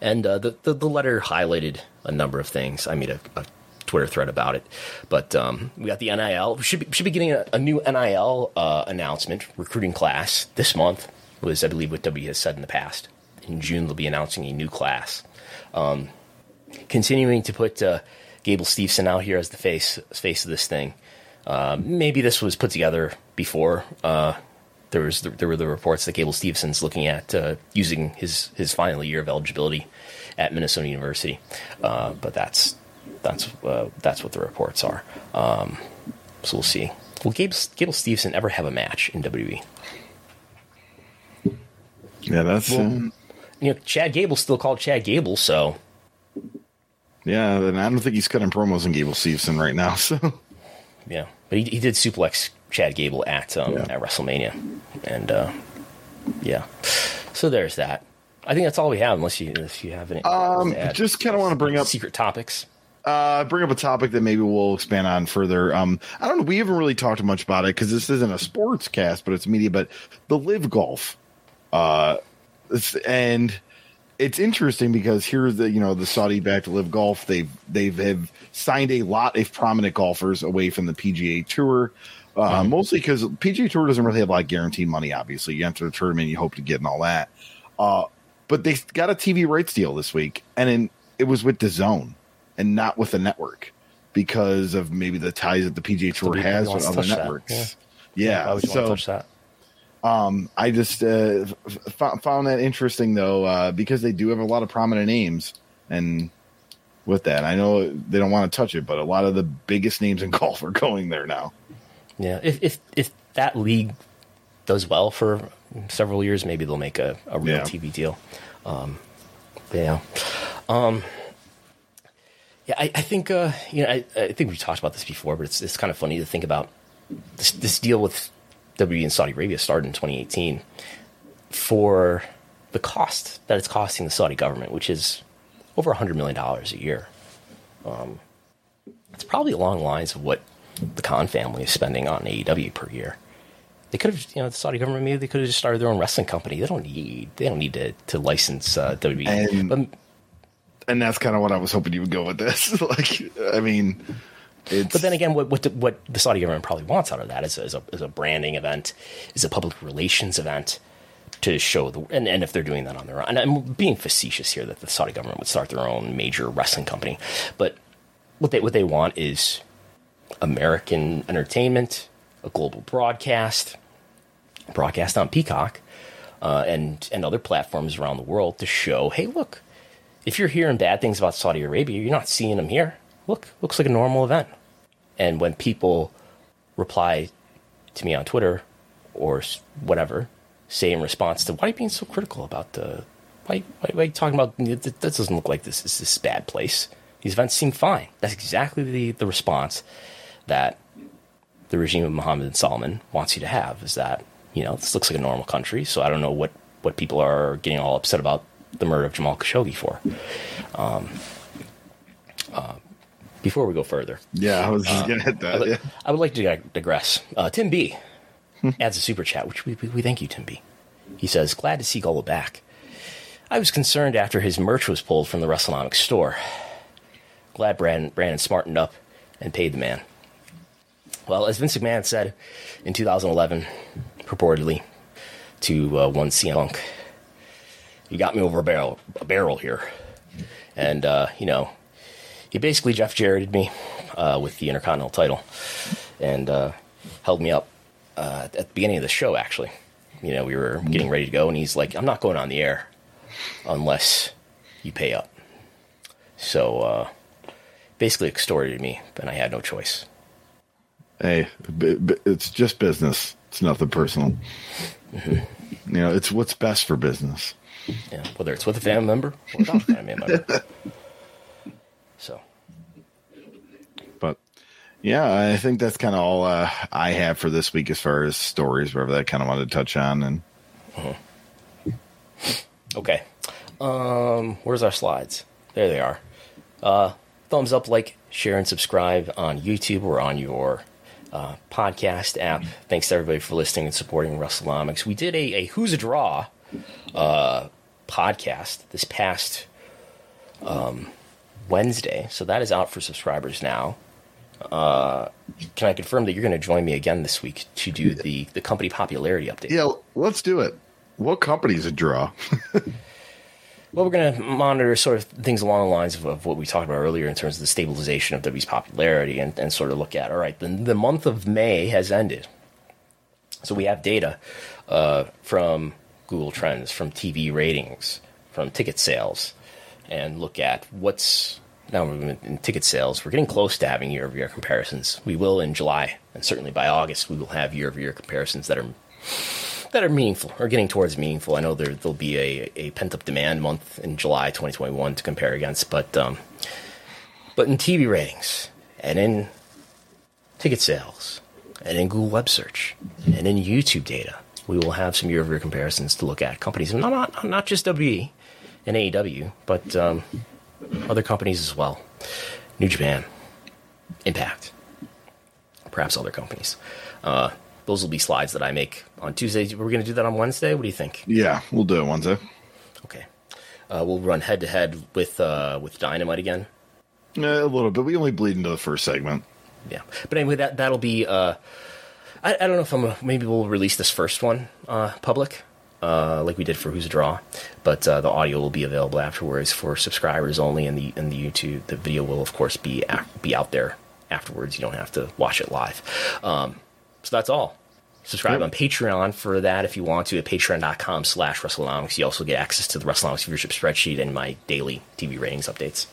and uh, the, the, the letter highlighted a number of things. I made a, a Twitter thread about it, but um, we got the NIL. We should be, should be getting a, a new NIL uh, announcement recruiting class this month. Was I believe what W has said in the past. In June, they'll be announcing a new class. Um, continuing to put uh, Gable Steveson out here as the face face of this thing. Uh, maybe this was put together before. Uh, there was there were the reports that Gable Steveson's looking at uh, using his his final year of eligibility at Minnesota University, uh, but that's that's uh, that's what the reports are. Um, so we'll see. Will Gable, Gable Steveson ever have a match in WWE? Yeah, that's well, uh, you know Chad Gable's still called Chad Gable, so yeah. And I don't think he's cutting promos in Gable Steveson right now. So yeah, but he, he did suplex Chad Gable at um, Yeah. at WrestleMania, and uh, yeah. So there's that. I think that's all we have, unless you if you have any. um, just kind of want to bring up secret topics. Uh, bring up a topic that maybe we'll expand on further. Um, I don't know. We haven't really talked much about it because this isn't a sports cast, but it's media. But the LIV Golf, uh, and it's interesting because here's the you know the Saudi backed LIV Golf. They've they've have signed a lot of prominent golfers away from the PGA Tour. Uh, Mostly because PGA Tour doesn't really have like guaranteed money. Obviously, you enter the tournament, you hope to get and all that. Uh, but they got a TV rights deal this week, and in, it was with DAZN and not with the network because of maybe the ties that the PGA Tour nobody has with to other touch that, networks. yeah. Yeah, Why would want so to touch that? I just uh, f- found that interesting though uh, because they do have a lot of prominent names, and with that, I know they don't want to touch it, but a lot of the biggest names in golf are going there now. Yeah, if if if that league does well for several years, maybe they'll make a, a real Yeah. TV deal. Um, yeah, um, yeah, I, I think uh, you know I, I think we talked about this before, but it's it's kind of funny to think about this this deal with WWE and Saudi Arabia started in 2018 for the cost that it's costing the Saudi government, which is over 100 million dollars a year. Um, it's probably along the lines of what the Khan family is spending on AEW per year. They could have, you know, the Saudi government maybe they could have just started their own wrestling company. They don't need, they don't need to, to license uh, WWE. And- but And that's kind of what I was hoping you would go with this. like, I mean, it's But then again, what what the, what the Saudi government probably wants out of that is a, is a, is a branding event, is a public relations event to show the and, and if they're doing that on their own, and I'm being facetious here that the Saudi government would start their own major wrestling company, but what they what they want is American entertainment, a global broadcast, broadcast on Peacock, uh, and and other platforms around the world to show, hey, look, if you're hearing bad things about Saudi Arabia, you're not seeing them here. Look, looks like a normal event. And when people reply to me on Twitter or whatever, say in response to, why are you being so critical about the, why, why, why are you talking about, that doesn't look like this is this bad place. These events seem fine. That's exactly the, the response that the regime of Mohammed bin Salman wants you to have is that, you know, this looks like a normal country. So I don't know what, what people are getting all upset about the murder of Jamal Khashoggi for. Um, uh, before we go further, yeah, I was just gonna hit I that. would, Yeah. I would like to digress. Uh, Tim B adds a super chat, which we, we, we thank you, Tim B. He says, Glad to see Gullo back. I was concerned after his merch was pulled from the WrestleNomics store. Glad Brandon, Brandon smartened up and paid the man. Well, as Vince McMahon said in 2011, purportedly, to uh, one CM Punk, you got me over a barrel, a barrel here. And, uh, you know, he basically Jeff Jarretted me uh, with the Intercontinental title and uh, held me up uh, at the beginning of the show, actually. You know, we were getting ready to go, and he's like, I'm not going on the air unless you pay up. So uh, basically extorted me, and I had no choice. Hey, it's just business. It's nothing personal. Mm-hmm. You know, it's what's best for business. Yeah, whether it's with a family member or not a family member. So, but yeah, I think that's kind of all uh, I have for this week as far as stories, wherever that kind of wanted to touch on. And uh-huh. okay, um, where's our slides? There they are. Uh, thumbs up, like, share, and subscribe on YouTube or on your uh, podcast app. Thanks to everybody for listening and supporting WrestleNomics. We did a, a Who's a Draw uh, podcast this past um, Wednesday, so that is out for subscribers now. Uh, can I confirm that you're going to join me again this week to do the, the company popularity update? Yeah, let's do it. What company's a draw? well, we're going to monitor sort of things along the lines of, of, what we talked about earlier in terms of the stabilization of W's popularity and, and sort of look at, all right, the, the month of May has ended. So we have data uh, from Google Trends, from TV ratings, from ticket sales, and look at what's now in ticket sales. We're getting close to having year over year comparisons. We will in July, and certainly by August, we will have year over year comparisons that are that are meaningful or getting towards meaningful. I know there there'll be a, a pent up demand month in July 2021 to compare against, but um, but in TV ratings and in ticket sales and in Google Web Search and in YouTube data, we will have some year over year comparisons to look at companies, not not, not just WE and AEW, but um, other companies as well. New Japan, Impact, perhaps other companies. Uh, those will be slides that I make on Tuesday. We're going to do that on Wednesday. What do you think? Yeah, we'll do it Wednesday. Okay. Uh, we'll run head to head with uh, with Dynamite again. Yeah, a little bit. We only bleed into the first segment. Yeah, but anyway, that that'll be. Uh, I, I, don't know if I'm. maybe we'll release this first one uh, public uh, like we did for Who's a Draw, but uh, the audio will be available afterwards for subscribers only, and the in the YouTube the video will of course be be out there afterwards. You don't have to watch it live. Um, so that's all. Subscribe yep. on Patreon for that if you want to at patreon.com slash WrestleNomics. You also get access to the WrestleNomics viewership spreadsheet and my daily TV ratings updates.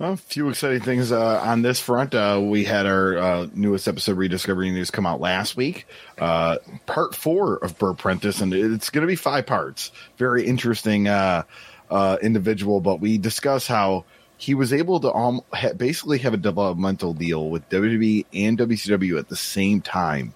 A few exciting things uh, on this front. Uh, we had our uh, newest episode, Rediscovering Indies, come out last week. Uh, part four of Bert Prentice, and it's going to be five parts. Very interesting uh, uh, individual, but we discuss how he was able to um, ha- basically have a developmental deal with WWE and WCW at the same time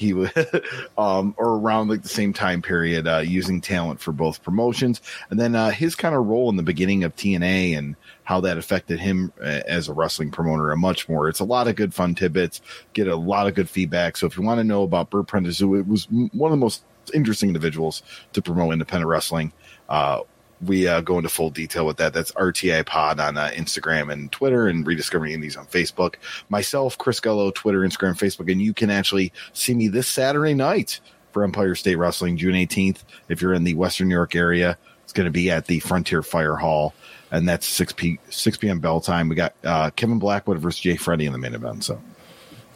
he was um, or around like the same time period uh, using talent for both promotions. And then uh, his kind of role in the beginning of tna and how that affected him uh, as a wrestling promoter and much more. It's a lot of good fun tidbits get a lot of good feedback. So if you want to know about bert prentice who was one of the most interesting individuals to promote independent wrestling uh, we uh, go into full detail with that. That's RTI Pod on uh, Instagram and Twitter, and rediscovering indies on Facebook. Myself, Chris Gullo, Twitter, Instagram, Facebook, and you can actually see me this Saturday night for Empire State Wrestling, June 18th. If you're in the Western New York area, it's going to be at the Frontier Fire Hall, and that's 6 p 6 p.m. bell time. We got uh, Kevin Blackwood versus Jay Freddy in the main event. So,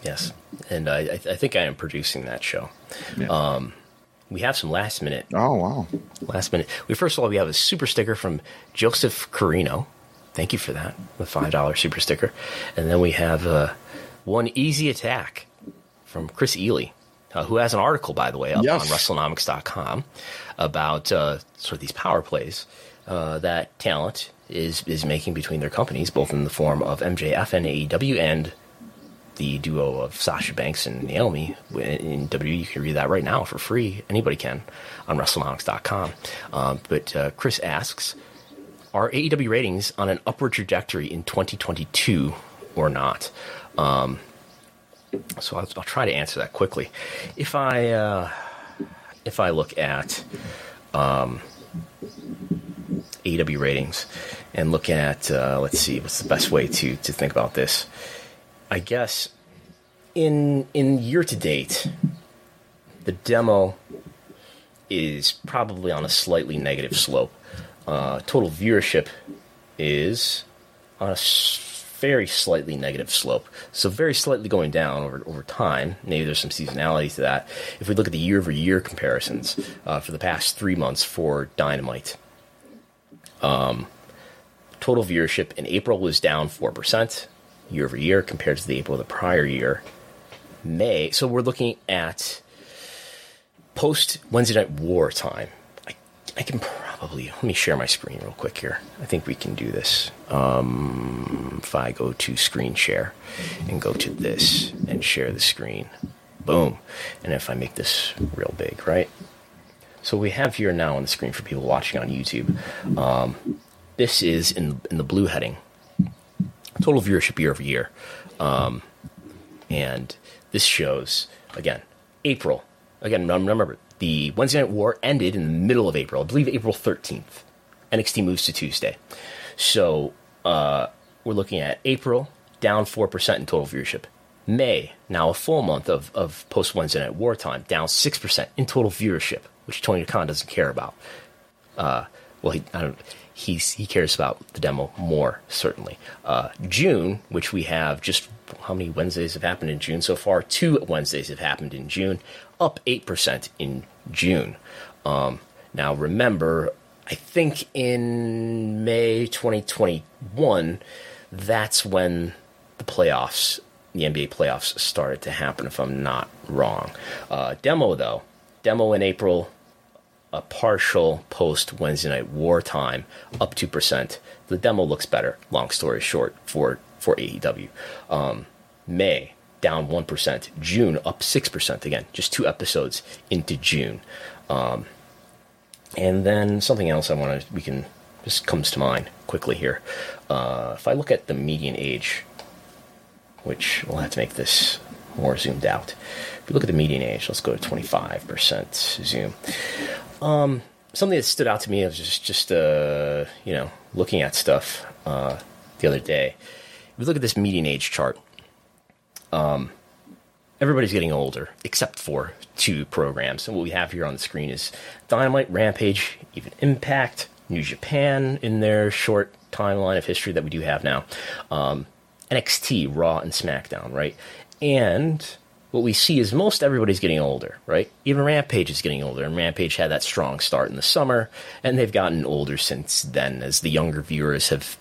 yes, and I, I think I am producing that show. Yeah. Um, we have some last minute. Oh wow! Last minute. We first of all we have a super sticker from Joseph Carino. Thank you for that. The five dollar super sticker, and then we have uh, one easy attack from Chris Ely, uh, who has an article by the way up yes. on WrestleNomics.com about uh, sort of these power plays uh, that talent is is making between their companies, both in the form of MJF and AEW and the duo of Sasha Banks and Naomi in WWE. You can read that right now for free. Anybody can on WrestleNomics.com. Um, but uh, Chris asks, are AEW ratings on an upward trajectory in 2022 or not? Um, so I'll, I'll, try to answer that quickly. If I uh, if I look at um, AW ratings and look at, uh, let's see, what's the best way to, to think about this? I guess in in year to date, the demo is probably on a slightly negative slope. Uh, total viewership is on a very slightly negative slope. So very slightly going down over over time. Maybe there's some seasonality to that. If we look at the year over year comparisons uh, for the past three months for Dynamite, um, total viewership in April was down four percent year over year compared to the April of the prior year. May, so we're looking at post Wednesday Night War time. I, I can probably let me share my screen real quick here. I think we can do this. Um, if I go to screen share and go to this and share the screen, boom. And if I make this real big, right? So we have here now on the screen for people watching on YouTube. Um, this is in in the blue heading. Total viewership year over year, um, and this shows again April. Again, remember the Wednesday Night War ended in the middle of April. I believe April thirteenth. NXT moves to Tuesday, so uh, we're looking at April down four percent in total viewership. May now a full month of, of post Wednesday Night War time down six percent in total viewership, which Tony Khan doesn't care about. Uh, well, he I don't he's, he cares about the demo more, certainly. Uh, June, which we have just how many Wednesdays have happened in June so far? Two Wednesdays have happened in June, up 8% in June. Um, now, remember, I think in May 2021, that's when the playoffs, the NBA playoffs, started to happen, if I'm not wrong. Uh, demo, though, demo in April a partial post Wednesday Night wartime up 2%. The demo looks better, long story short, for, for AEW. Um, May, down 1%. June, up 6% again, just two episodes into June. Um, and then something else I want to, we can, just comes to mind quickly here. Uh, if I look at the median age, which we'll have to make this more zoomed out. If we look at the median age, let's go to 25% zoom. Um, something that stood out to me was just, just uh, you know, looking at stuff uh, the other day. If we look at this median age chart, um, everybody's getting older except for two programs. And what we have here on the screen is Dynamite, Rampage, even Impact, New Japan in their short timeline of history that we do have now, um, NXT, Raw, and SmackDown, right? And what we see is most everybody's getting older, right? Even Rampage is getting older, and Rampage had that strong start in the summer, and they've gotten older since then as the younger viewers have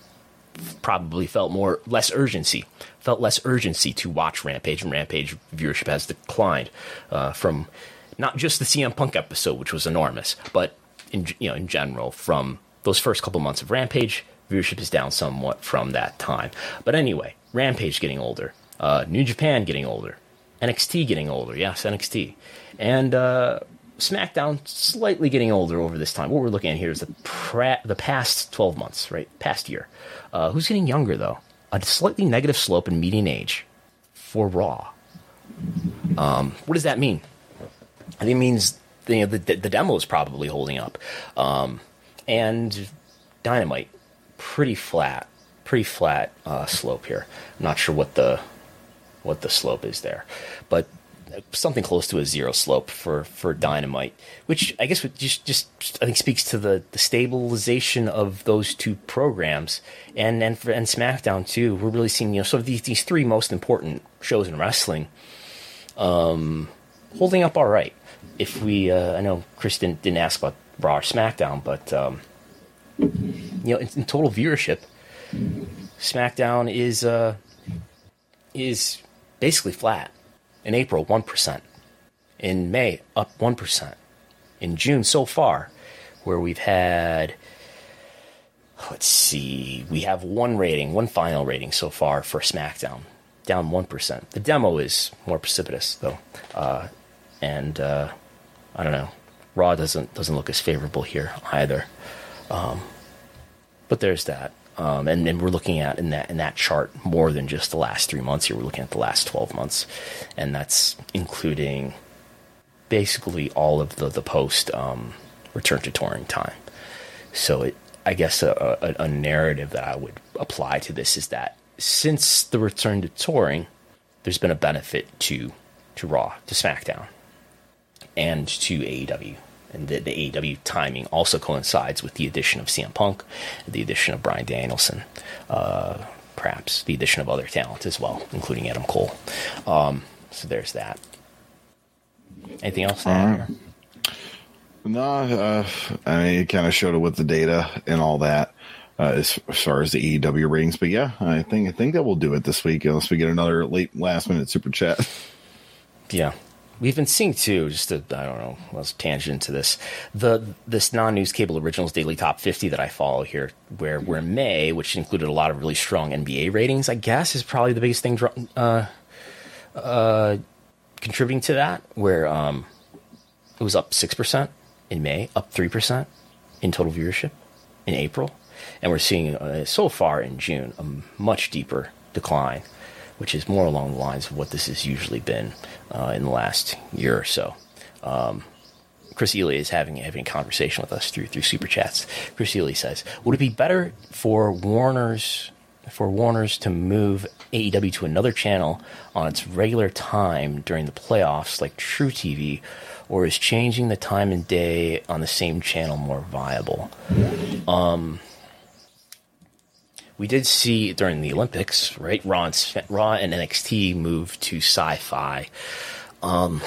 probably felt more less urgency, felt less urgency to watch Rampage, and Rampage viewership has declined uh, from not just the CM Punk episode, which was enormous, but in you know in general from those first couple months of Rampage, viewership is down somewhat from that time. But anyway, Rampage getting older, uh, New Japan getting older, NXT getting older. Yes, NXT. And uh, SmackDown slightly getting older over this time. What we're looking at here is the, pra- the past 12 months, right? Past year. Uh, who's getting younger, though? A slightly negative slope in median age for Raw. Um, what does that mean? I think it means you know, the, the demo is probably holding up. Um, and Dynamite, pretty flat. Pretty flat uh, slope here. I'm not sure what the what the slope is there, but something close to a zero slope for, for dynamite, which I guess just just I think speaks to the, the stabilization of those two programs and and for, and SmackDown too. We're really seeing you know sort of these these three most important shows in wrestling, um, holding up all right. If we, uh, I know Chris didn't, didn't ask about Raw or SmackDown, but um, you know in, in, total viewership, SmackDown is uh, is basically flat. In April, 1%. In May, up 1%. In June, so far, where we've had, let's see, we have one rating, one final rating so far for SmackDown, down 1%. The demo is more precipitous, though. Uh, and uh, I don't know. Raw doesn't doesn't look as favorable here either. Um, but there's that. Um, and, we're looking at in that in that chart more than just the last three months here. We're looking at the last 12 months, and that's including basically all of the the post um, return to touring time. So it, I guess a, a, a narrative that I would apply to this is that since the return to touring, there's been a benefit to to Raw, to SmackDown, and to AEW. And the, the AEW timing also coincides with the addition of CM Punk, the addition of Bryan Danielson, uh, perhaps the addition of other talent as well, including Adam Cole. Um, so there's that. Anything else? No, uh, I mean, it kind of showed it with the data and all that. Uh, as, as, far as the AEW ratings, but yeah, I think I think that will do it this week unless we get another late last minute super chat. Yeah, we've been seeing too. Just I I don't know, let's tangent to this. The this non news cable originals daily top fifty that I follow here, where where May, which included a lot of really strong NBA ratings, I guess is probably the biggest thing. Uh, uh, contributing to that, where um, it was up six percent in May, up 3% in total viewership in April. And we're seeing uh, so far in June a much deeper decline, which is more along the lines of what this has usually been uh, in the last year or so. Um, Chris Ely is having having a conversation with us through through super chats. Chris Ely says, "Would it be better for Warner's for Warner's to move AEW to another channel on its regular time during the playoffs, like truTV, or is changing the time and day on the same channel more viable? Um, we did see during the Olympics, right? Raw and, Raw and NXT moved to Syfy. Um,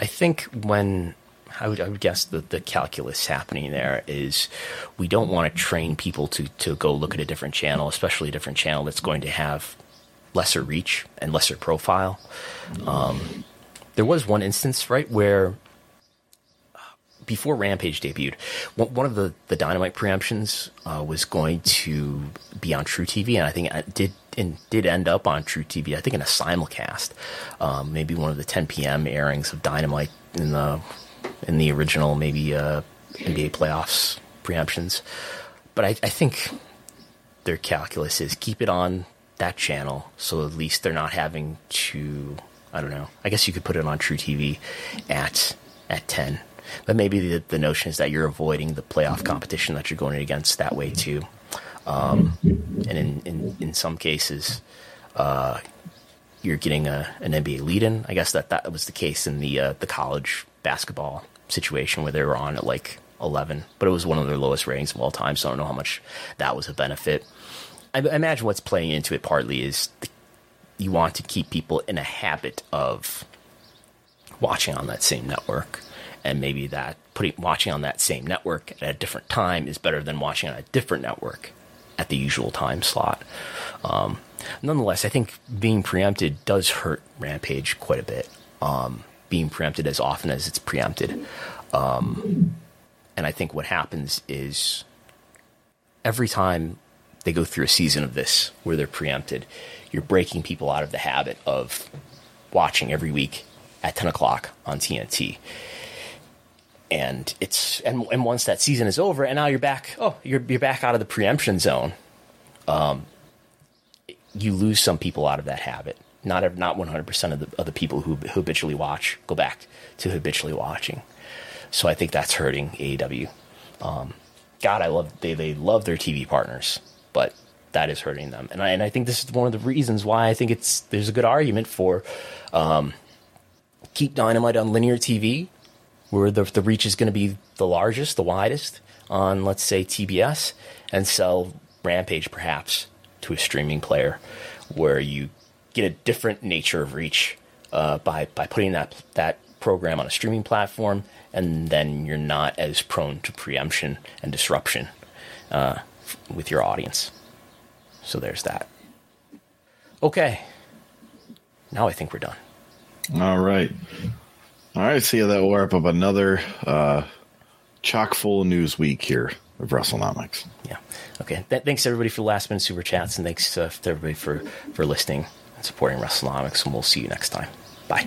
I think when I would, I would guess that the calculus happening there is we don't want to train people to, to go look at a different channel, especially a different channel that's going to have lesser reach and lesser profile. Um, there was one instance, right, where before Rampage debuted, one of the, the Dynamite preemptions uh, was going to be on truTV, and I think it did and did end up on truTV. I think in a simulcast, um, maybe one of the 10 p.m. airings of Dynamite in the in the original maybe uh, NBA playoffs preemptions. But I, I think their calculus is keep it on that channel, so at least they're not having to I don't know. I guess you could put it on truTV at at ten, but maybe the the notion is that you're avoiding the playoff competition that you're going against that way too. Um, and in, in in some cases, uh, you're getting a, an NBA lead-in. I guess that that was the case in the uh, the college basketball situation where they were on at like 11, but it was one of their lowest ratings of all time. So I don't know how much that was a benefit. I, I imagine what's playing into it partly is the you want to keep people in a habit of watching on that same network. And maybe that putting watching on that same network at a different time is better than watching on a different network at the usual time slot. Um, nonetheless, I think being preempted does hurt Rampage quite a bit. Um, being preempted as often as it's preempted. Um, and I think what happens is every time they go through a season of this where they're preempted, you're breaking people out of the habit of watching every week at 10 o'clock on TNT. And it's and, and once that season is over, and now you're back. Oh, you're you're back out of the preemption zone. Um, you lose some people out of that habit. Not not 100 percent of the of the people who, who habitually watch go back to habitually watching. So I think that's hurting AEW. Um, God, I love they they love their TV partners, but that is hurting them. And I, and I think this is one of the reasons why I think it's there's a good argument for um, keep Dynamite on linear TV, where the the reach is going to be the largest, the widest on let's say TBS, and sell Rampage perhaps to a streaming player, where you get a different nature of reach uh, by by putting that that program on a streaming platform, and then you're not as prone to preemption and disruption uh, with your audience. So there's that. Okay. Now I think we're done. All right. All right. See so that will wrap up another uh, chock full news week here of WrestleNomics. Yeah. Okay. Th- thanks everybody for the last minute super chats, and thanks uh, to everybody for for listening and supporting WrestleNomics. And we'll see you next time. Bye.